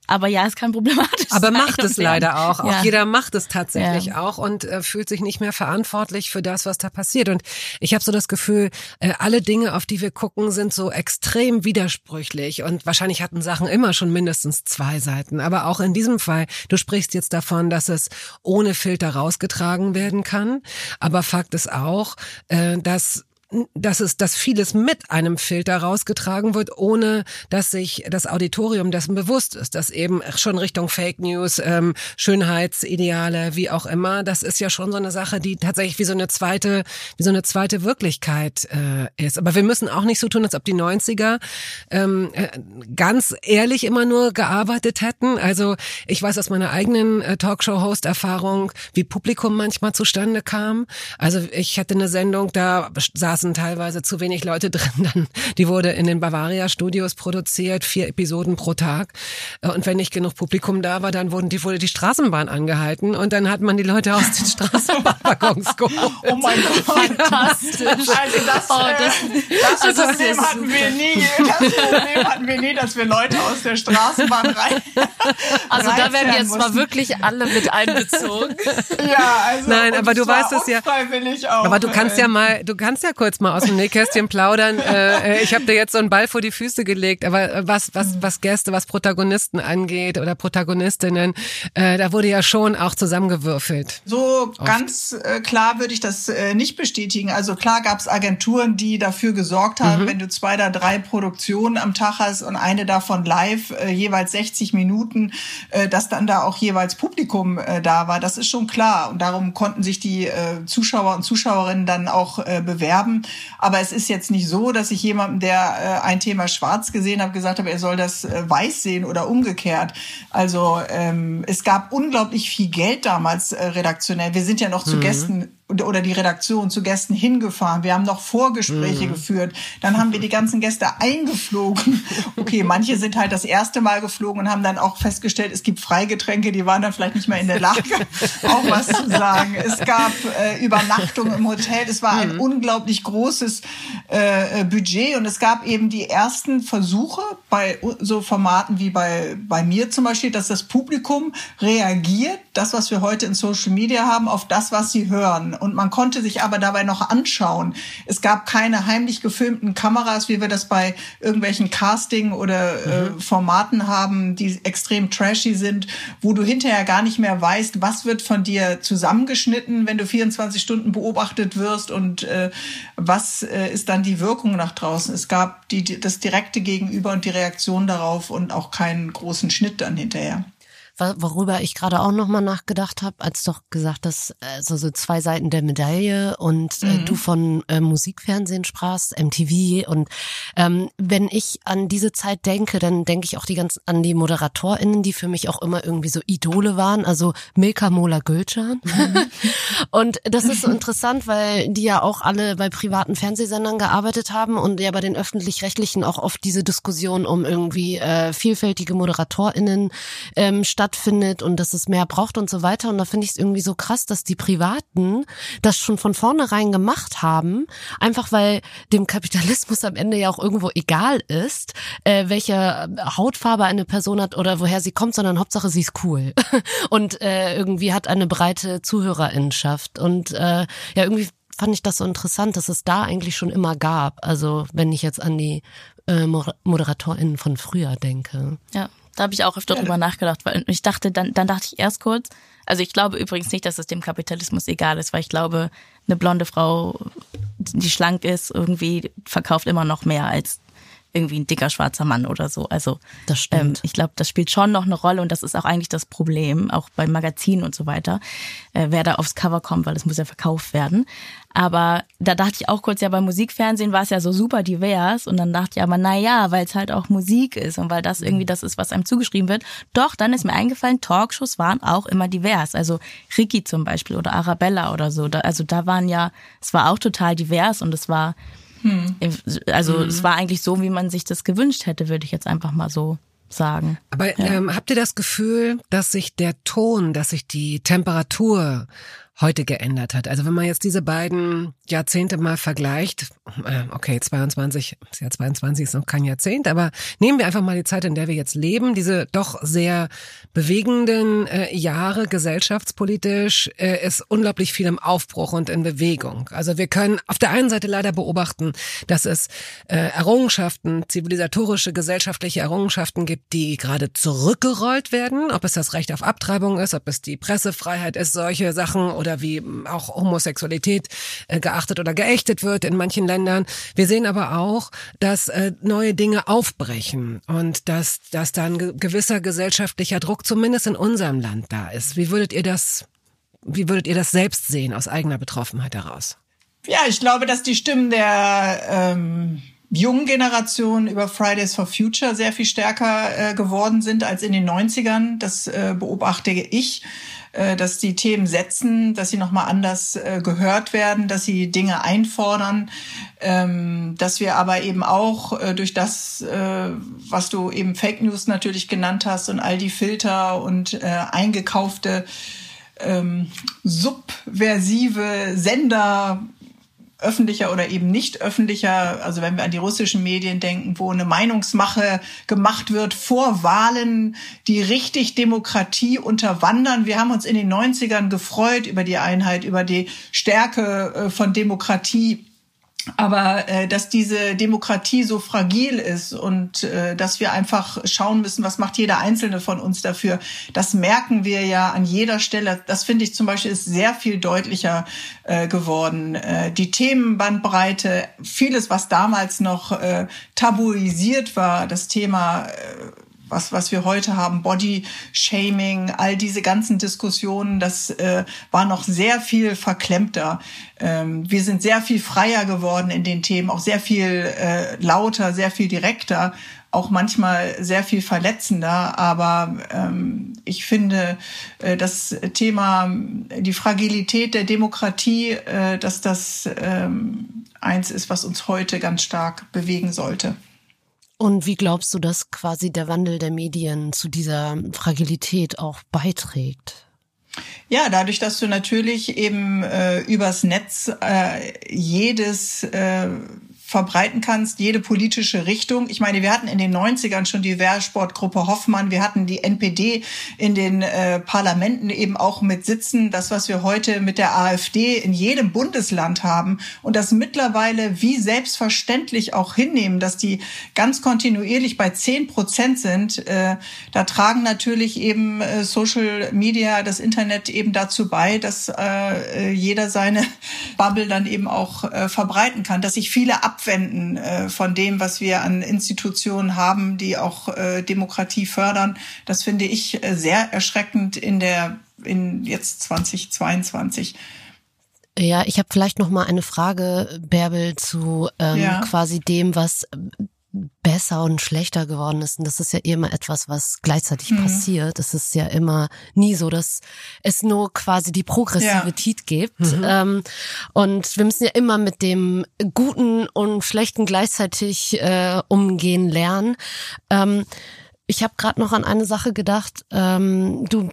Aber ja, es kann problematisch Aber sein. macht es leider auch. Auch Ja. jeder macht es tatsächlich Ja. auch und äh, fühlt sich nicht mehr verantwortlich für das, was da passiert. Und ich habe so das Gefühl, äh, alle Dinge, auf die wir gucken, sind so extrem widersprüchlich. Und wahrscheinlich hatten Sachen immer schon mindestens zwei Seiten. Aber auch in diesem Fall, du sprichst jetzt davon, dass es ohne Filter rausgetragen werden kann. Aber Fakt ist auch, äh, dass dass es, dass vieles mit einem Filter rausgetragen wird, ohne dass sich das Auditorium dessen bewusst ist, dass eben schon Richtung Fake News, ähm, Schönheitsideale, wie auch immer, das ist ja schon so eine Sache, die tatsächlich wie so eine zweite, wie so eine zweite Wirklichkeit äh, ist. Aber wir müssen auch nicht so tun, als ob die 90er ähm, äh, ganz ehrlich immer nur gearbeitet hätten. Also ich weiß aus meiner eigenen äh, Talkshow-Host-Erfahrung, wie Publikum manchmal zustande kam. Also ich hatte eine Sendung, da saßen teilweise zu wenig Leute drin. Dann, die wurde in den Bavaria Studios produziert, vier Episoden pro Tag. Äh, Und wenn nicht genug Publikum da war, dann wurden die, wurde die Straßenbahn angehalten und dann hat man die Leute aus den Straßenbahnwaggons geholt. Oh mein Gott. Fantastisch. Also das, Oh, äh, das- das, also Problem das ist hatten wir nie. Das Problem hatten wir nie, dass wir Leute aus der Straßenbahn rein. Also da werden jetzt mal mussten. wirklich alle mit einbezogen. Ja, also Nein, aber du weißt es ja. Auch, Aber du kannst äh, ja mal, du kannst ja kurz mal aus dem Nähkästchen plaudern. Äh, ich habe dir jetzt so einen Ball vor die Füße gelegt, aber äh, was, was, was Gäste, was Protagonisten angeht oder Protagonistinnen, äh, da wurde ja schon auch zusammengewürfelt. So ganz äh, klar würde ich das äh, nicht bestätigen. Also klar gab es Agenturen, die dafür gesorgt haben, Mhm. wenn du zwei oder drei Produktionen am Tag hast und eine davon live, äh, jeweils 60 Minuten, äh, dass dann da auch jeweils Publikum äh, da war. Das ist schon klar. Und darum konnten sich die äh, Zuschauer und Zuschauerinnen dann auch äh, bewerben. Aber es ist jetzt nicht so, dass ich jemandem, der äh, ein Thema schwarz gesehen hat, gesagt habe, er soll das äh, weiß sehen oder umgekehrt. Also ähm, es gab unglaublich viel Geld damals äh, redaktionell. Wir sind ja noch zu Mhm. Gästen oder oder die Redaktion zu Gästen hingefahren. Wir haben noch Vorgespräche Mhm. geführt. Dann haben wir die ganzen Gäste eingeflogen. Okay, manche sind halt das erste Mal geflogen und haben dann auch festgestellt, es gibt Freigetränke, die waren dann vielleicht nicht mehr in der Lage, auch was zu sagen. Es gab äh, Übernachtung im Hotel. Es war ein unglaublich großes äh, Budget. Und es gab eben die ersten Versuche bei so Formaten wie bei, bei mir zum Beispiel, dass das Publikum reagiert, das, was wir heute in Social Media haben, auf das, was sie hören. Und man konnte sich aber dabei noch anschauen. Es gab keine heimlich gefilmten Kameras, wie wir das bei irgendwelchen Casting oder äh, Formaten haben, die extrem trashy sind, wo du hinterher gar nicht mehr weißt, was wird von dir zusammengeschnitten, wenn du 24 Stunden beobachtet wirst und äh, was äh, ist dann die Wirkung nach draußen. Es gab die, das direkte Gegenüber und die Reaktion darauf und auch keinen großen Schnitt dann hinterher. Worüber ich gerade auch nochmal nachgedacht habe, als du doch gesagt hast, also so zwei Seiten der Medaille und äh, Mhm. du von äh, Musikfernsehen sprachst, MTV und ähm, wenn ich an diese Zeit denke, dann denke ich auch die ganzen an die ModeratorInnen, die für mich auch immer irgendwie so Idole waren, also Milka Mola Gülcan. und das ist so interessant, weil die ja auch alle bei privaten Fernsehsendern gearbeitet haben und ja bei den öffentlich-rechtlichen auch oft diese Diskussion um irgendwie äh, vielfältige ModeratorInnen ähm, stattfindet und dass es mehr braucht und so weiter. Und da finde ich es irgendwie so krass, dass die Privaten das schon von vornherein gemacht haben, einfach weil dem Kapitalismus am Ende ja auch irgendwo egal ist, äh, welche Hautfarbe eine Person hat oder woher sie kommt, sondern Hauptsache sie ist cool und äh, irgendwie hat eine breite Zuhörerinnenschaft. Und äh, ja, irgendwie fand ich das so interessant, dass es da eigentlich schon immer gab. Also wenn ich jetzt an die äh, Moder- ModeratorInnen von früher denke. Ja, da habe ich auch öfter drüber nachgedacht, weil ich dachte, dann, dann dachte ich erst kurz, also ich glaube übrigens nicht, dass es dem Kapitalismus egal ist, weil ich glaube, eine blonde Frau, die schlank ist, irgendwie verkauft immer noch mehr als irgendwie ein dicker schwarzer Mann oder so. Also das stimmt. Ähm, ich glaube, das spielt schon noch eine Rolle und das ist auch eigentlich das Problem, auch bei Magazinen und so weiter, äh, wer da aufs Cover kommt, weil es muss ja verkauft werden. Aber da dachte ich auch kurz, ja, beim Musikfernsehen war es ja so super divers und dann dachte ich aber, na ja, weil es halt auch Musik ist und weil das irgendwie das ist, was einem zugeschrieben wird. Doch, dann ist mir eingefallen, Talkshows waren auch immer divers. Also Ricky zum Beispiel oder Arabella oder so. Da, also da waren ja, es war auch total divers und es war, hm. also hm. es war eigentlich so, wie man sich das gewünscht hätte, würde ich jetzt einfach mal so sagen. Aber ja. ähm, habt ihr das Gefühl, dass sich der Ton, dass sich die Temperatur heute geändert hat. Also wenn man jetzt diese beiden Jahrzehnte mal vergleicht, äh, okay, 22, das Jahr 22 ist noch kein Jahrzehnt, aber nehmen wir einfach mal die Zeit, in der wir jetzt leben, diese doch sehr bewegenden äh, Jahre gesellschaftspolitisch äh, ist unglaublich viel im Aufbruch und in Bewegung. Also wir können auf der einen Seite leider beobachten, dass es äh, Errungenschaften, zivilisatorische, gesellschaftliche Errungenschaften gibt, die gerade zurückgerollt werden, ob es das Recht auf Abtreibung ist, ob es die Pressefreiheit ist, solche Sachen oder wie auch Homosexualität äh, geachtet oder geächtet wird in manchen Ländern. Wir sehen aber auch, dass äh, neue Dinge aufbrechen und dass, dass dann gewisser gesellschaftlicher Druck zumindest in unserem Land da ist. Wie würdet ihr das, wie würdet ihr das selbst sehen aus eigener Betroffenheit heraus? Ja, ich glaube, dass die Stimmen der ähm, jungen Generation über Fridays for Future sehr viel stärker äh, geworden sind als in den 90ern. Das äh, beobachte ich. Äh, dass die Themen setzen, dass sie nochmal anders äh, gehört werden, dass sie Dinge einfordern, ähm, dass wir aber eben auch äh, durch das, was du eben Fake News natürlich genannt hast und all die Filter und eingekaufte ähm, subversive Sender öffentlicher oder eben nicht öffentlicher, also wenn wir an die russischen Medien denken, wo eine Meinungsmache gemacht wird vor Wahlen, die richtig Demokratie unterwandern. Wir haben uns in den 90ern gefreut über die Einheit, über die Stärke äh, von Demokratie aber äh, dass diese Demokratie so fragil ist und äh, dass wir einfach schauen müssen, was macht jeder Einzelne von uns dafür, das merken wir ja an jeder Stelle. Das finde ich zum Beispiel ist sehr viel deutlicher äh, geworden. Äh, die Themenbandbreite, vieles, was damals noch äh, tabuisiert war, das Thema äh, was, was wir heute haben, Body Shaming, all diese ganzen Diskussionen, das äh, war noch sehr viel verklemmter. Ähm, wir sind sehr viel freier geworden in den Themen, auch sehr viel äh, lauter, sehr viel direkter, auch manchmal sehr viel verletzender. Aber ähm, ich finde, äh, das Thema, die Fragilität der Demokratie, äh, dass das ähm, eins ist, was uns heute ganz stark bewegen sollte. Und wie glaubst du, dass quasi der Wandel der Medien zu dieser Fragilität auch beiträgt? Ja, dadurch, dass du natürlich eben äh, übers Netz äh, jedes äh, verbreiten kannst, jede politische Richtung. Ich meine, wir hatten in den 90ern schon die Wehrsportgruppe Hoffmann, wir hatten die NPD in den äh, Parlamenten eben auch mit Sitzen, das, was wir heute mit der AfD in jedem Bundesland haben und das mittlerweile wie selbstverständlich auch hinnehmen, dass die ganz kontinuierlich bei 10 Prozent sind. Äh, da tragen natürlich eben äh, Social Media, das Internet eben dazu bei, dass äh, jeder seine Bubble dann eben auch äh, verbreiten kann, dass sich viele ab abwenden äh, von dem, was wir an Institutionen haben, die auch äh, Demokratie fördern. Das finde ich äh, sehr erschreckend in der in jetzt 2022. Ja, ich habe vielleicht noch mal eine Frage, Bärbel, zu ähm, ja. quasi dem, was besser und schlechter geworden ist. Und das ist ja immer etwas, was gleichzeitig mhm. passiert. Es ist ja immer nie so, dass es nur quasi die Progressivität ja. gibt. Mhm. Ähm, und wir müssen ja immer mit dem Guten und Schlechten gleichzeitig äh, umgehen lernen. Ähm, ich habe gerade noch an eine Sache gedacht. Ähm, du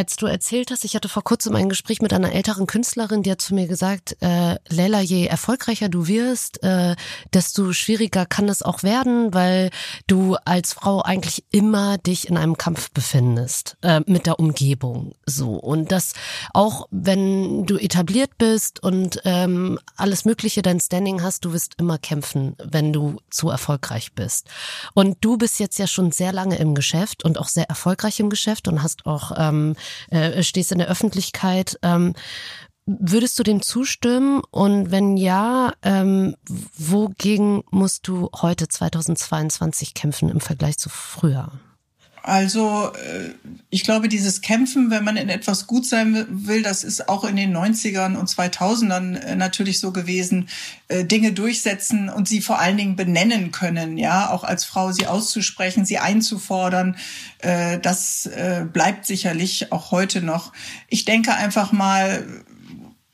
als du erzählt hast, ich hatte vor kurzem ein Gespräch mit einer älteren Künstlerin, die hat zu mir gesagt, äh, Leila, je erfolgreicher du wirst, äh, desto schwieriger kann es auch werden, weil du als Frau eigentlich immer dich in einem Kampf befindest äh, mit der Umgebung. So und das auch, wenn du etabliert bist und ähm, alles Mögliche dein Standing hast, du wirst immer kämpfen, wenn du zu erfolgreich bist. Und du bist jetzt ja schon sehr lange im Geschäft und auch sehr erfolgreich im Geschäft und hast auch ähm, äh, stehst in der Öffentlichkeit. Ähm, Würdest du dem zustimmen? Und wenn ja, ähm, wogegen musst du heute 2022 kämpfen im Vergleich zu früher? Also äh, ich glaube, dieses Kämpfen, wenn man in etwas gut sein will, das ist auch in den 90ern und 2000ern äh, natürlich so gewesen, äh, Dinge durchsetzen und sie vor allen Dingen benennen können, ja, auch als Frau sie auszusprechen, sie einzufordern, das bleibt sicherlich auch heute noch. Ich denke einfach mal,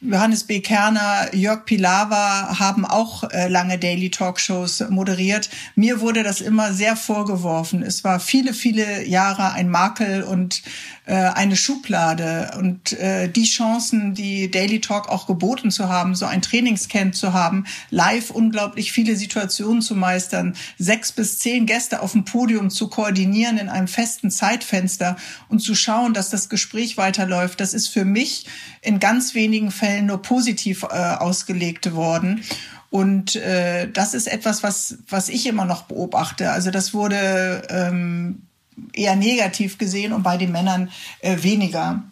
Johannes B. Kerner, Jörg Pilawa haben auch äh, lange Daily Talkshows moderiert. Mir wurde das immer sehr vorgeworfen. Es war viele, viele Jahre ein Makel und äh, eine Schublade. Und äh, die Chancen, die Daily Talk auch geboten zu haben, so ein Trainingscamp zu haben, live unglaublich viele Situationen zu meistern, sechs bis zehn Gäste auf dem Podium zu koordinieren in einem festen Zeitfenster und zu schauen, dass das Gespräch weiterläuft, das ist für mich in ganz wenigen Fällen nur positiv äh, ausgelegt worden. Und äh, das ist etwas, was, was ich immer noch beobachte. Also das wurde ähm, eher negativ gesehen und bei den Männern äh, weniger.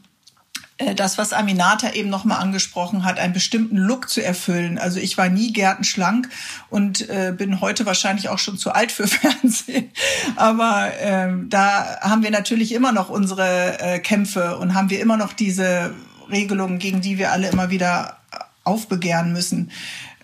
Äh, das, was Aminata eben nochmal angesprochen hat, einen bestimmten Look zu erfüllen. Also ich war nie gärtenschlank und äh, bin heute wahrscheinlich auch schon zu alt für Fernsehen. Aber ähm, da haben wir natürlich immer noch unsere äh, Kämpfe und haben wir immer noch diese Regelungen, gegen die wir alle immer wieder aufbegehren müssen.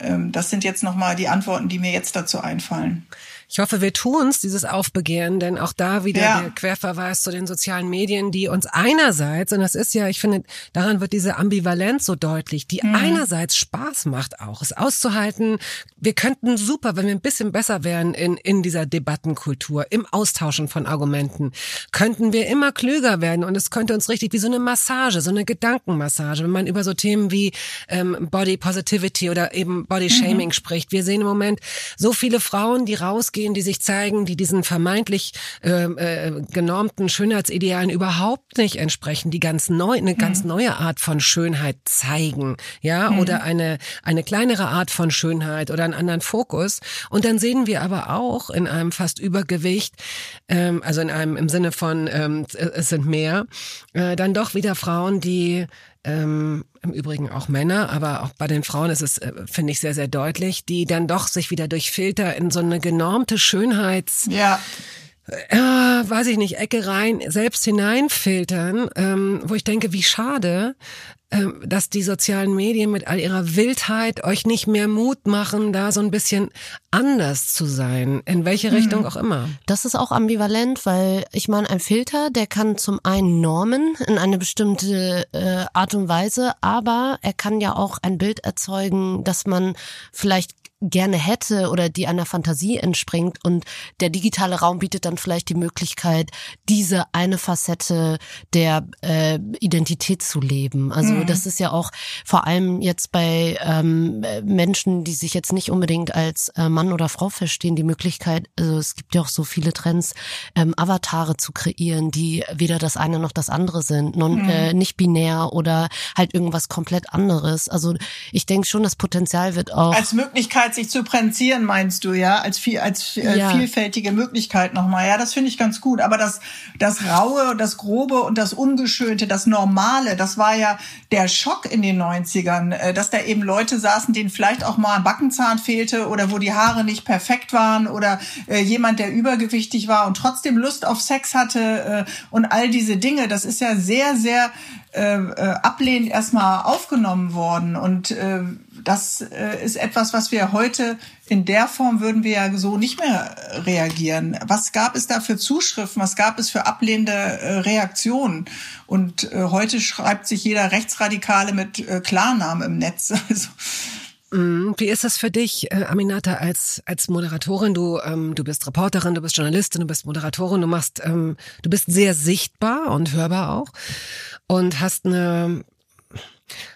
Ähm, das sind jetzt nochmal die Antworten, die mir jetzt dazu einfallen. Ich hoffe, wir tun's, dieses Aufbegehren, denn auch da wieder ja. der Querverweis zu den sozialen Medien, die uns einerseits, und das ist ja, ich finde, daran wird diese Ambivalenz so deutlich, die mhm. einerseits Spaß macht auch, es auszuhalten. Wir könnten super, wenn wir ein bisschen besser wären in, in dieser Debattenkultur, im Austauschen von Argumenten, könnten wir immer klüger werden und es könnte uns richtig wie so eine Massage, so eine Gedankenmassage, wenn man über so Themen wie ähm, Body Positivity oder eben Body Shaming mhm. spricht. Wir sehen im Moment so viele Frauen, die rausgehen, rausgehen, die sich zeigen, die diesen vermeintlich äh, äh, genormten Schönheitsidealen überhaupt nicht entsprechen, die ganz neu, eine mhm. ganz neue Art von Schönheit zeigen, ja, mhm. oder eine eine kleinere Art von Schönheit oder einen anderen Fokus. Und dann sehen wir aber auch in einem fast Übergewicht, ähm, also in einem im Sinne von ähm, es sind mehr, äh, dann doch wieder Frauen, die ähm, im Übrigen auch Männer, aber auch bei den Frauen ist es, äh, finde ich, sehr, sehr deutlich, die dann doch sich wieder durch Filter in so eine genormte Schönheits... Ja. äh, weiß ich nicht, Ecke rein, selbst hineinfiltern, ähm, wo ich denke, wie schade, dass die sozialen Medien mit all ihrer Wildheit euch nicht mehr Mut machen, da so ein bisschen anders zu sein, in welche mhm. Richtung auch immer. Das ist auch ambivalent, weil ich meine, ein Filter, der kann zum einen normen in eine bestimmte äh, Art und Weise, aber er kann ja auch ein Bild erzeugen, dass man vielleicht gerne hätte oder die einer Fantasie entspringt und der digitale Raum bietet dann vielleicht die Möglichkeit, diese eine Facette der äh, Identität zu leben. Also mhm. das ist ja auch vor allem jetzt bei ähm, Menschen, die sich jetzt nicht unbedingt als äh, Mann oder Frau verstehen, die Möglichkeit, also es gibt ja auch so viele Trends, ähm, Avatare zu kreieren, die weder das eine noch das andere sind, non, mhm. äh, nicht binär oder halt irgendwas komplett anderes. Also ich denke schon, das Potenzial wird auch als Möglichkeit sich zu präsentieren, meinst du, ja, als viel, als äh, ja. vielfältige Möglichkeit nochmal. Ja, das finde ich ganz gut. Aber das, das Raue, das Grobe und das Ungeschönte, das Normale, das war ja der Schock in den 90ern, äh, dass da eben Leute saßen, denen vielleicht auch mal ein Backenzahn fehlte oder wo die Haare nicht perfekt waren oder äh, jemand, der übergewichtig war und trotzdem Lust auf Sex hatte äh, und all diese Dinge. Das ist ja sehr, sehr äh, ablehnend erstmal aufgenommen worden. Und äh, das äh, ist etwas, was wir heute in der Form würden wir ja so nicht mehr reagieren. Was gab es da für Zuschriften? Was gab es für ablehnende äh, Reaktionen? Und äh, heute schreibt sich jeder Rechtsradikale mit äh, Klarnamen im Netz. Also, mm, wie ist das für dich, äh, Aminata, als als Moderatorin? Du ähm, du bist Reporterin, du bist Journalistin, du bist Moderatorin, du machst, ähm, du bist sehr sichtbar und hörbar auch und hast eine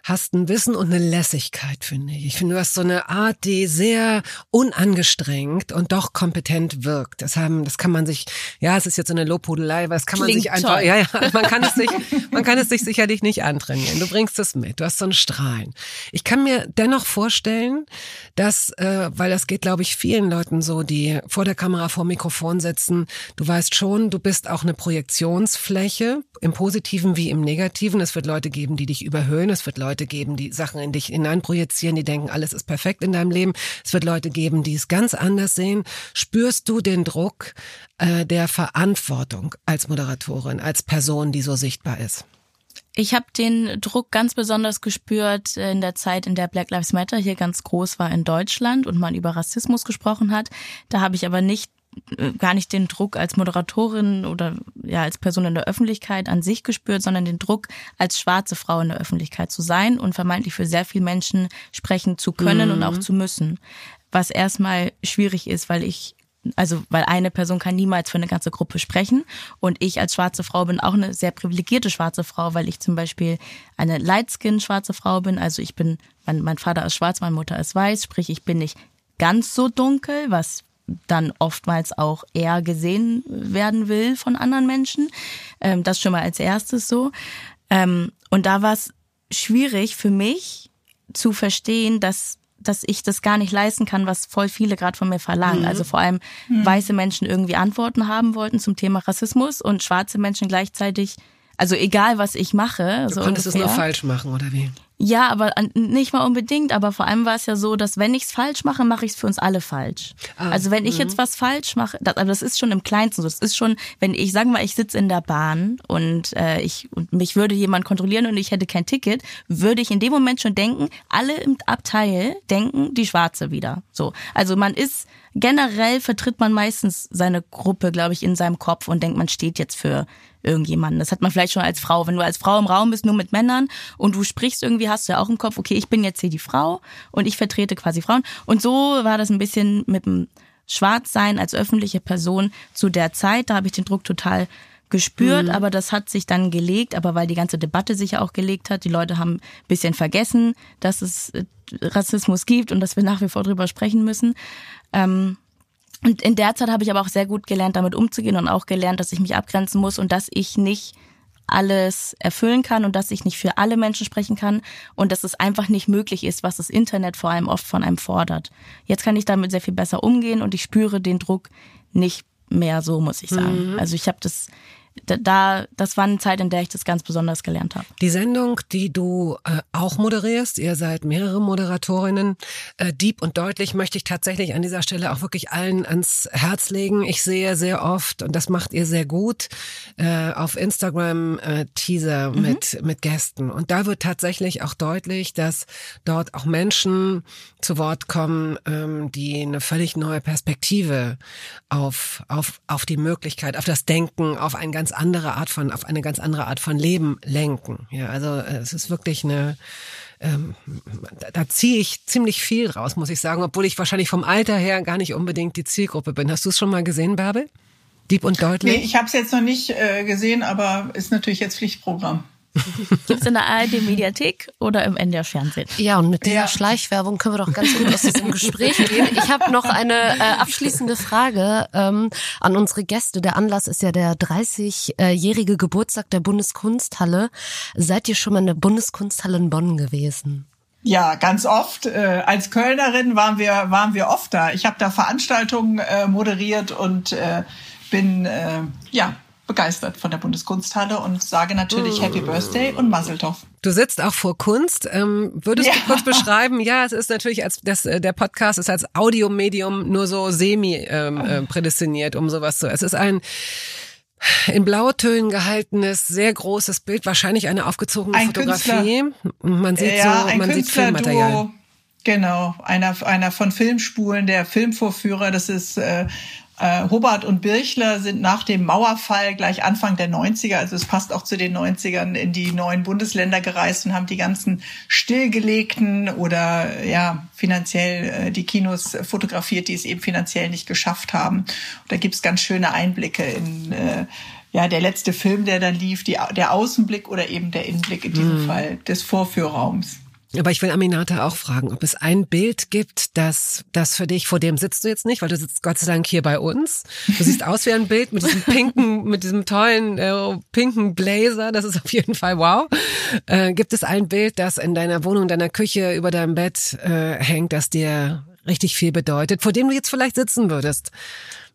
hast ein Wissen und eine Lässigkeit, finde ich. Ich finde, du hast so eine Art, die sehr unangestrengt und doch kompetent wirkt. Das haben, das kann man sich, ja, es ist jetzt so eine Lobhudelei, aber das kann Klingt man sich einfach, toll. ja, ja, man kann es sich, man kann es sich sicherlich nicht antrainieren. Du bringst es mit. Du hast so einen Strahlen. Ich kann mir dennoch vorstellen, dass, äh, weil das geht, glaube ich, vielen Leuten so, die vor der Kamera, vor dem Mikrofon sitzen. Du weißt schon, du bist auch eine Projektionsfläche im Positiven wie im Negativen. Es wird Leute geben, die dich überhöhen. Es Es wird Leute geben, die Sachen in dich hineinprojizieren, die denken, alles ist perfekt in deinem Leben. Es wird Leute geben, die es ganz anders sehen. Spürst du den Druck äh, der Verantwortung als Moderatorin, als Person, die so sichtbar ist? Ich habe den Druck ganz besonders gespürt in der Zeit, in der Black Lives Matter hier ganz groß war in Deutschland und man über Rassismus gesprochen hat. Da habe ich aber nicht äh, gar nicht den Druck als Moderatorin oder ja als Person in der Öffentlichkeit an sich gespürt, sondern den Druck als schwarze Frau in der Öffentlichkeit zu sein und vermeintlich für sehr viele Menschen sprechen zu können mhm. und auch zu müssen. Was erstmal schwierig ist, weil ich also weil eine Person kann niemals für eine ganze Gruppe sprechen und ich als schwarze Frau bin auch eine sehr privilegierte schwarze Frau, weil ich zum Beispiel eine Lightskin schwarze Frau bin, also ich bin, mein, mein Vater ist schwarz, meine Mutter ist weiß, sprich ich bin nicht ganz so dunkel, was dann oftmals auch eher gesehen werden will von anderen Menschen. Ähm, das schon mal als erstes so. Ähm, und da war es schwierig für mich zu verstehen, dass dass ich das gar nicht leisten kann, was voll viele gerade von mir verlangen. Mhm. Also vor allem mhm. weiße Menschen irgendwie Antworten haben wollten zum Thema Rassismus und schwarze Menschen gleichzeitig, also egal was ich mache. Du so konntest ungefähr. es nur falsch machen, oder wie? Ja, aber nicht mal unbedingt, aber vor allem war es ja so, dass wenn ich es falsch mache, mache ich es für uns alle falsch. Ah, also wenn ich jetzt mhm. was falsch mache, das, aber das ist schon im Kleinsten so. Das ist schon, wenn ich, sagen wir mal, ich sitze in der Bahn und äh, ich und mich würde jemand kontrollieren und ich hätte kein Ticket, würde ich in dem Moment schon denken, alle im Abteil denken die Schwarze wieder. So, also man ist generell vertritt man meistens seine Gruppe, glaube ich, in seinem Kopf und denkt, man steht jetzt für irgendjemanden. Das hat man vielleicht schon als Frau. Wenn du als Frau im Raum bist, nur mit Männern und du sprichst irgendwie, hast du ja auch im Kopf, okay, ich bin jetzt hier die Frau und ich vertrete quasi Frauen. Und so war das ein bisschen mit dem Schwarzsein als öffentliche Person zu der Zeit. Da habe ich den Druck total gespürt, mhm. aber das hat sich dann gelegt, aber weil die ganze Debatte sich ja auch gelegt hat, die Leute haben ein bisschen vergessen, dass es äh, Rassismus gibt und dass wir nach wie vor drüber sprechen müssen. Ähm, und in der Zeit habe ich aber auch sehr gut gelernt, damit umzugehen und auch gelernt, dass ich mich abgrenzen muss und dass ich nicht alles erfüllen kann und dass ich nicht für alle Menschen sprechen kann und dass es einfach nicht möglich ist, was das Internet vor allem oft von einem fordert. Jetzt kann ich damit sehr viel besser umgehen und ich spüre den Druck nicht mehr so, muss ich sagen. Mhm. Also ich habe das da, das war eine Zeit, in der ich das ganz besonders gelernt habe. Die Sendung, die du äh, auch moderierst, ihr seid mehrere Moderatorinnen, äh, Deep und deutlich möchte ich tatsächlich an dieser Stelle auch wirklich allen ans Herz legen. Ich sehe sehr oft, und das macht ihr sehr gut, äh, auf Instagram äh, Teaser mhm. mit, mit Gästen. Und da wird tatsächlich auch deutlich, dass dort auch Menschen zu Wort kommen, ähm, die eine völlig neue Perspektive auf, auf, auf die Möglichkeit, auf das Denken, auf ein ganz ganz andere Art von, auf eine ganz andere Art von Leben lenken. Ja, also äh, es ist wirklich eine, ähm, da, da ziehe ich ziemlich viel raus, muss ich sagen, obwohl ich wahrscheinlich vom Alter her gar nicht unbedingt die Zielgruppe bin. Hast du es schon mal gesehen, Bärbel? Dieb und deutlich? Nee, ich habe es jetzt noch nicht äh, gesehen, aber ist natürlich jetzt Pflichtprogramm. Gibt's in der ARD-Mediathek oder im NDR Fernsehen? Ja, und mit dieser ja. Schleichwerbung können wir doch ganz gut aus diesem Gespräch gehen. Ich habe noch eine äh, abschließende Frage ähm, an unsere Gäste. Der Anlass ist ja der 30-jährige Geburtstag der Bundeskunsthalle. Seid ihr schon mal in der Bundeskunsthalle in Bonn gewesen? Ja, ganz oft. Äh, als Kölnerin waren wir waren wir oft da. Ich habe da Veranstaltungen äh, moderiert und äh, bin äh, ja begeistert von der Bundeskunsthalle und sage natürlich Happy Birthday und Maseltoff. Du sitzt auch vor Kunst. Ähm, würdest ja. du kurz beschreiben? Ja, es ist natürlich als das, äh, der Podcast ist als Audiomedium nur so semi ähm, äh, prädestiniert, um sowas zu. Es ist ein in Blautönen gehaltenes, sehr großes Bild, wahrscheinlich eine aufgezogene ein Fotografie. Künstler, man sieht ja, so, man sieht Filmmaterial. Genau, einer, einer von Filmspulen, der Filmvorführer, das ist äh, äh, Hobart und Birchler sind nach dem Mauerfall gleich Anfang der 90er, also es passt auch zu den 90ern, in die neuen Bundesländer gereist und haben die ganzen stillgelegten oder ja finanziell äh, die Kinos fotografiert, die es eben finanziell nicht geschafft haben. Und da gibt's ganz schöne Einblicke in äh, ja, der letzte Film, der dann lief, die, der Außenblick oder eben der Innenblick in diesem hm. Fall des Vorführraums. Aber ich will Aminata auch fragen, ob es ein Bild gibt, das, das für dich, vor dem sitzt du jetzt nicht, weil du sitzt Gott sei Dank hier bei uns. Du siehst aus wie ein Bild mit diesem pinken, mit diesem tollen äh, pinken Blazer. Das ist auf jeden Fall wow. Äh, gibt es ein Bild, das in deiner Wohnung, deiner Küche, über deinem Bett äh, hängt, das dir richtig viel bedeutet, vor dem du jetzt vielleicht sitzen würdest,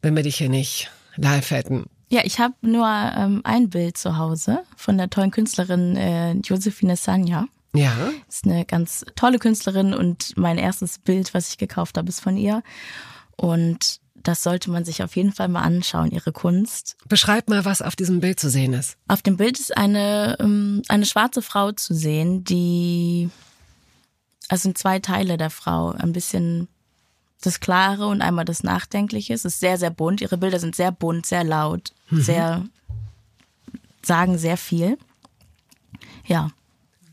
wenn wir dich hier nicht live hätten? Ja, ich habe nur ähm, ein Bild zu Hause von der tollen Künstlerin äh, Josephine Sanja. Ja. Ist eine ganz tolle Künstlerin und mein erstes Bild, was ich gekauft habe, ist von ihr. Und das sollte man sich auf jeden Fall mal anschauen, ihre Kunst. Beschreib mal, was auf diesem Bild zu sehen ist. Auf dem Bild ist eine, ähm, eine schwarze Frau zu sehen, die, also sind zwei Teile der Frau, ein bisschen das Klare und einmal das Nachdenkliche. Es ist sehr, sehr bunt. Ihre Bilder sind sehr bunt, sehr laut, Mhm. sehr, sagen sehr viel. Ja.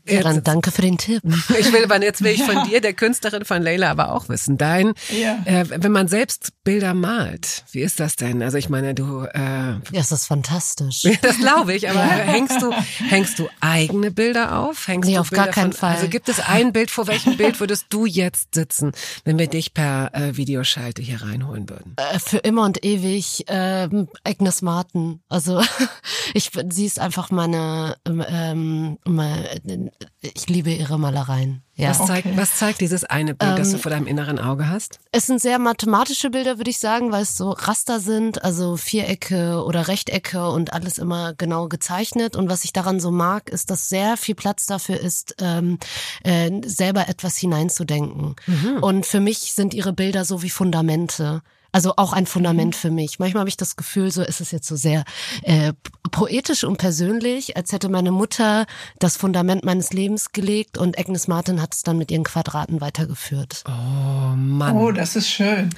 Ja, dann danke für den Tipp. Ich will, aber jetzt will ich von dir, der Künstlerin von Leila, aber auch wissen. Dein, Ja. äh, wenn man selbst Bilder malt, wie ist das denn? Also ich meine, du, äh, Ja, das ist fantastisch. das glaube ich, aber hängst du, hängst du eigene Bilder auf? Hängst Nee, du auf gar Bilder keinen von, Fall. Also gibt es ein Bild, vor welchem Bild würdest du jetzt sitzen, wenn wir dich per äh, Videoschalte hier reinholen würden? Äh, für immer und ewig ähm, Agnes Martin. Also ich, sie ist einfach meine, ähm, meine, ich liebe ihre Malereien. Ja. Was, zeigt, was zeigt dieses eine Bild, das du Ähm, vor deinem inneren Auge hast? Es sind sehr mathematische Bilder, würde ich sagen, weil es so Raster sind, also Vierecke oder Rechtecke und alles immer genau gezeichnet. Und was ich daran so mag, ist, dass sehr viel Platz dafür ist, ähm, äh, selber etwas hineinzudenken. Und für mich sind ihre Bilder so wie Fundamente. Also auch ein Fundament für mich. Manchmal habe ich das Gefühl, so ist es jetzt so sehr äh, poetisch und persönlich, als hätte meine Mutter das Fundament meines Lebens gelegt und Agnes Martin hat es dann mit ihren Quadraten weitergeführt. Oh Mann. Oh, das ist schön.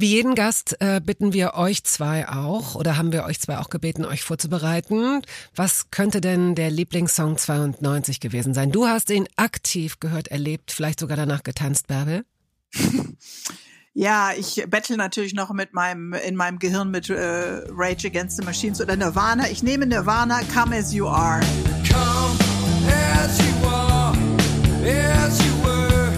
Wie jeden Gast äh, bitten wir euch zwei auch oder haben wir euch zwei auch gebeten, euch vorzubereiten. Was könnte denn der Lieblingssong 92 gewesen sein? Du hast ihn aktiv gehört, erlebt, vielleicht sogar danach getanzt, Bärbel. Ja, ich bettel natürlich noch mit meinem in meinem Gehirn mit äh, Rage Against the Machines oder Nirvana. Ich nehme Nirvana, Come as You Are. As you are, as you were,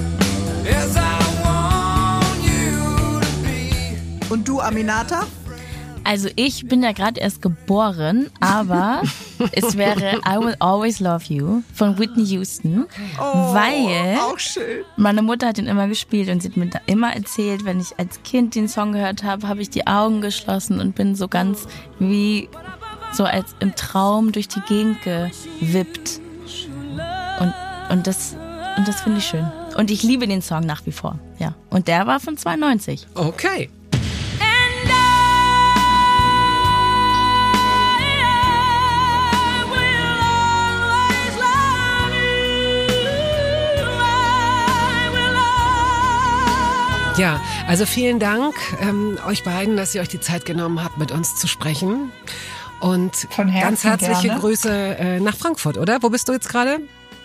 as I want you to be. Und du, Aminata? Also ich bin ja gerade erst geboren, aber es wäre I Will Always Love You von Whitney Houston, Oh, weil meine Mutter hat ihn immer gespielt und sie hat mir da immer erzählt, wenn ich als Kind den Song gehört habe, habe ich die Augen geschlossen und bin so ganz wie so als im Traum durch die Gegend gewippt. Und, und das, und das finde ich schön. Und ich liebe den Song nach wie vor, ja. Und der war von 92. Okay. Ja, also vielen Dank ähm, euch beiden, dass ihr euch die Zeit genommen habt, mit uns zu sprechen. Und ganz herzliche gerne. Grüße äh, nach Frankfurt, oder? Wo bist du jetzt gerade?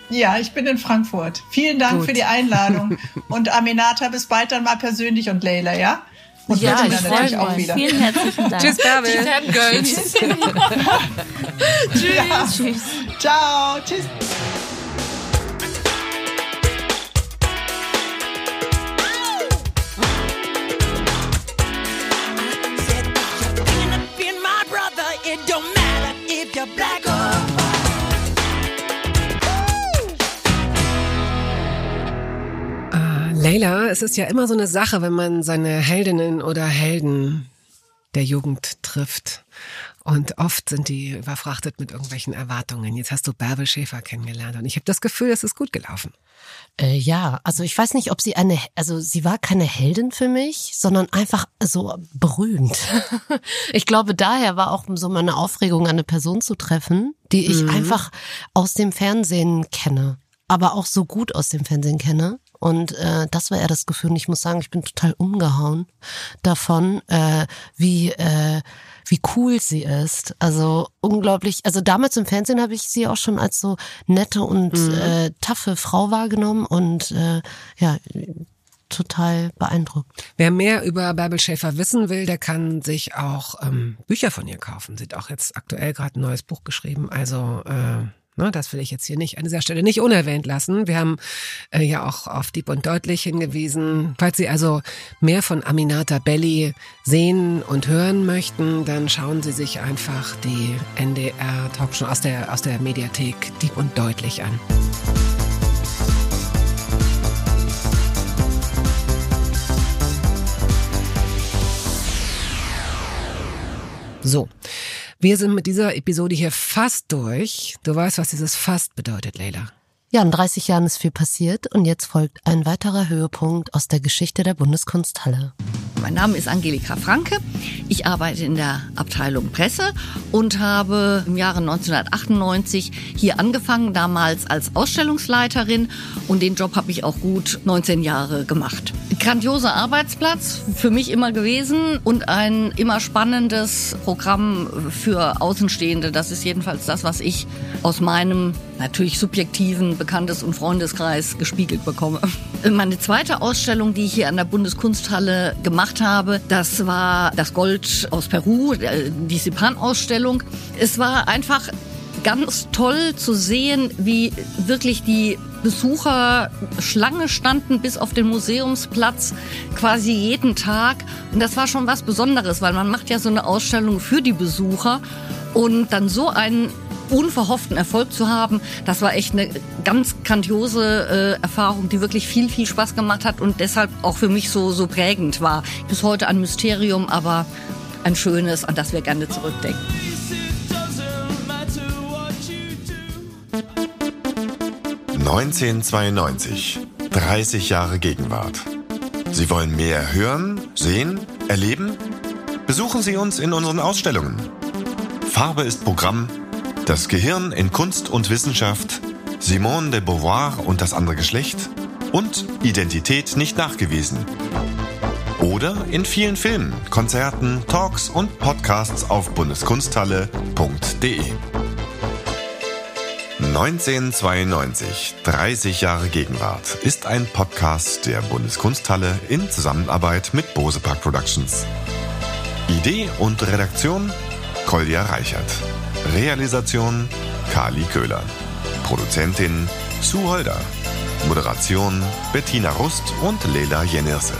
Ja, ich bin in Frankfurt. Vielen Dank Gut. für die Einladung. Und Aminata, bis bald dann mal persönlich und Leila, ja? Und Ja, ich freu natürlich auch mich. wieder. Vielen herzlichen Dank. Tschüss, Bärbel. Tschüss. Ja. Tschüss. Ciao. Tschüss. You're black or Ah, Leila, es ist ja immer so eine Sache, wenn man seine Heldinnen oder Helden der Jugend trifft. Und oft sind die überfrachtet mit irgendwelchen Erwartungen. Jetzt hast du Bärbel Schäfer kennengelernt und ich habe das Gefühl, es ist gut gelaufen. Äh, ja, also ich weiß nicht, ob sie eine, also sie war keine Heldin für mich, sondern einfach so berühmt. ich glaube, daher war auch so meine Aufregung, eine Person zu treffen, die ich Mhm. einfach aus dem Fernsehen kenne, aber auch so gut aus dem Fernsehen kenne. Und äh, das war eher das Gefühl. Und ich muss sagen, ich bin total umgehauen davon, äh, wie äh, wie cool sie ist. Also unglaublich. Also damals im Fernsehen habe ich sie auch schon als so nette und Mhm. äh, taffe Frau wahrgenommen und äh, ja total beeindruckt. Wer mehr über Bärbel Schäfer wissen will, der kann sich auch ähm, Bücher von ihr kaufen. Sie hat auch jetzt aktuell gerade ein neues Buch geschrieben. Also äh, ne, das will ich jetzt hier nicht an dieser Stelle nicht unerwähnt lassen. Wir haben äh, ja auch auf Dieb und Deutlich hingewiesen. Falls Sie also mehr von Aminata Belli sehen und hören möchten, dann schauen Sie sich einfach die NDR Talkshow aus der aus der Mediathek Dieb und Deutlich an. So, wir sind mit dieser Episode hier fast durch. Du weißt, was dieses fast bedeutet, Leila. Ja, in 30 Jahren ist viel passiert und jetzt folgt ein weiterer Höhepunkt aus der Geschichte der Bundeskunsthalle. Mein Name ist Angelika Franke. Ich arbeite in der Abteilung Presse und habe im Jahre 1998 hier angefangen, damals als Ausstellungsleiterin. Und den Job habe ich auch gut 19 Jahre gemacht. Grandioser Arbeitsplatz für mich immer gewesen und ein immer spannendes Programm für Außenstehende. Das ist jedenfalls das, was ich aus meinem natürlich subjektiven Bekanntes- und Freundeskreis gespiegelt bekomme. Meine zweite Ausstellung, die ich hier an der Bundeskunsthalle gemacht habe, das war das Gold aus Peru, die Sipan-Ausstellung. Es war einfach ganz toll zu sehen, wie wirklich die Besucher Schlange standen bis auf den Museumsplatz quasi jeden Tag. Und das war schon was Besonderes, weil man macht ja so eine Ausstellung für die Besucher und dann so einen unverhofften Erfolg zu haben, das war echt eine ganz grandiose äh, Erfahrung, die wirklich viel, viel Spaß gemacht hat und deshalb auch für mich so, so prägend war. Bis heute ein Mysterium, aber ein schönes, an das wir gerne zurückdenken. 1992. 30 Jahre Gegenwart. Sie wollen mehr hören, sehen, erleben? Besuchen Sie uns in unseren Ausstellungen. Farbe ist Programm. Das Gehirn in Kunst und Wissenschaft. Simone de Beauvoir und das andere Geschlecht. Und Identität nicht nachgewiesen. Oder in vielen Filmen, Konzerten, Talks und Podcasts auf bundeskunsthalle.de. 1992, 30 Jahre Gegenwart, ist ein Podcast der Bundeskunsthalle in Zusammenarbeit mit Bose Park Productions. Idee und Redaktion Kolja Reichert. Realisation Kali Köhler. Produzentin Sue Holder. Moderation Bettina Rust und Lela Jenirse.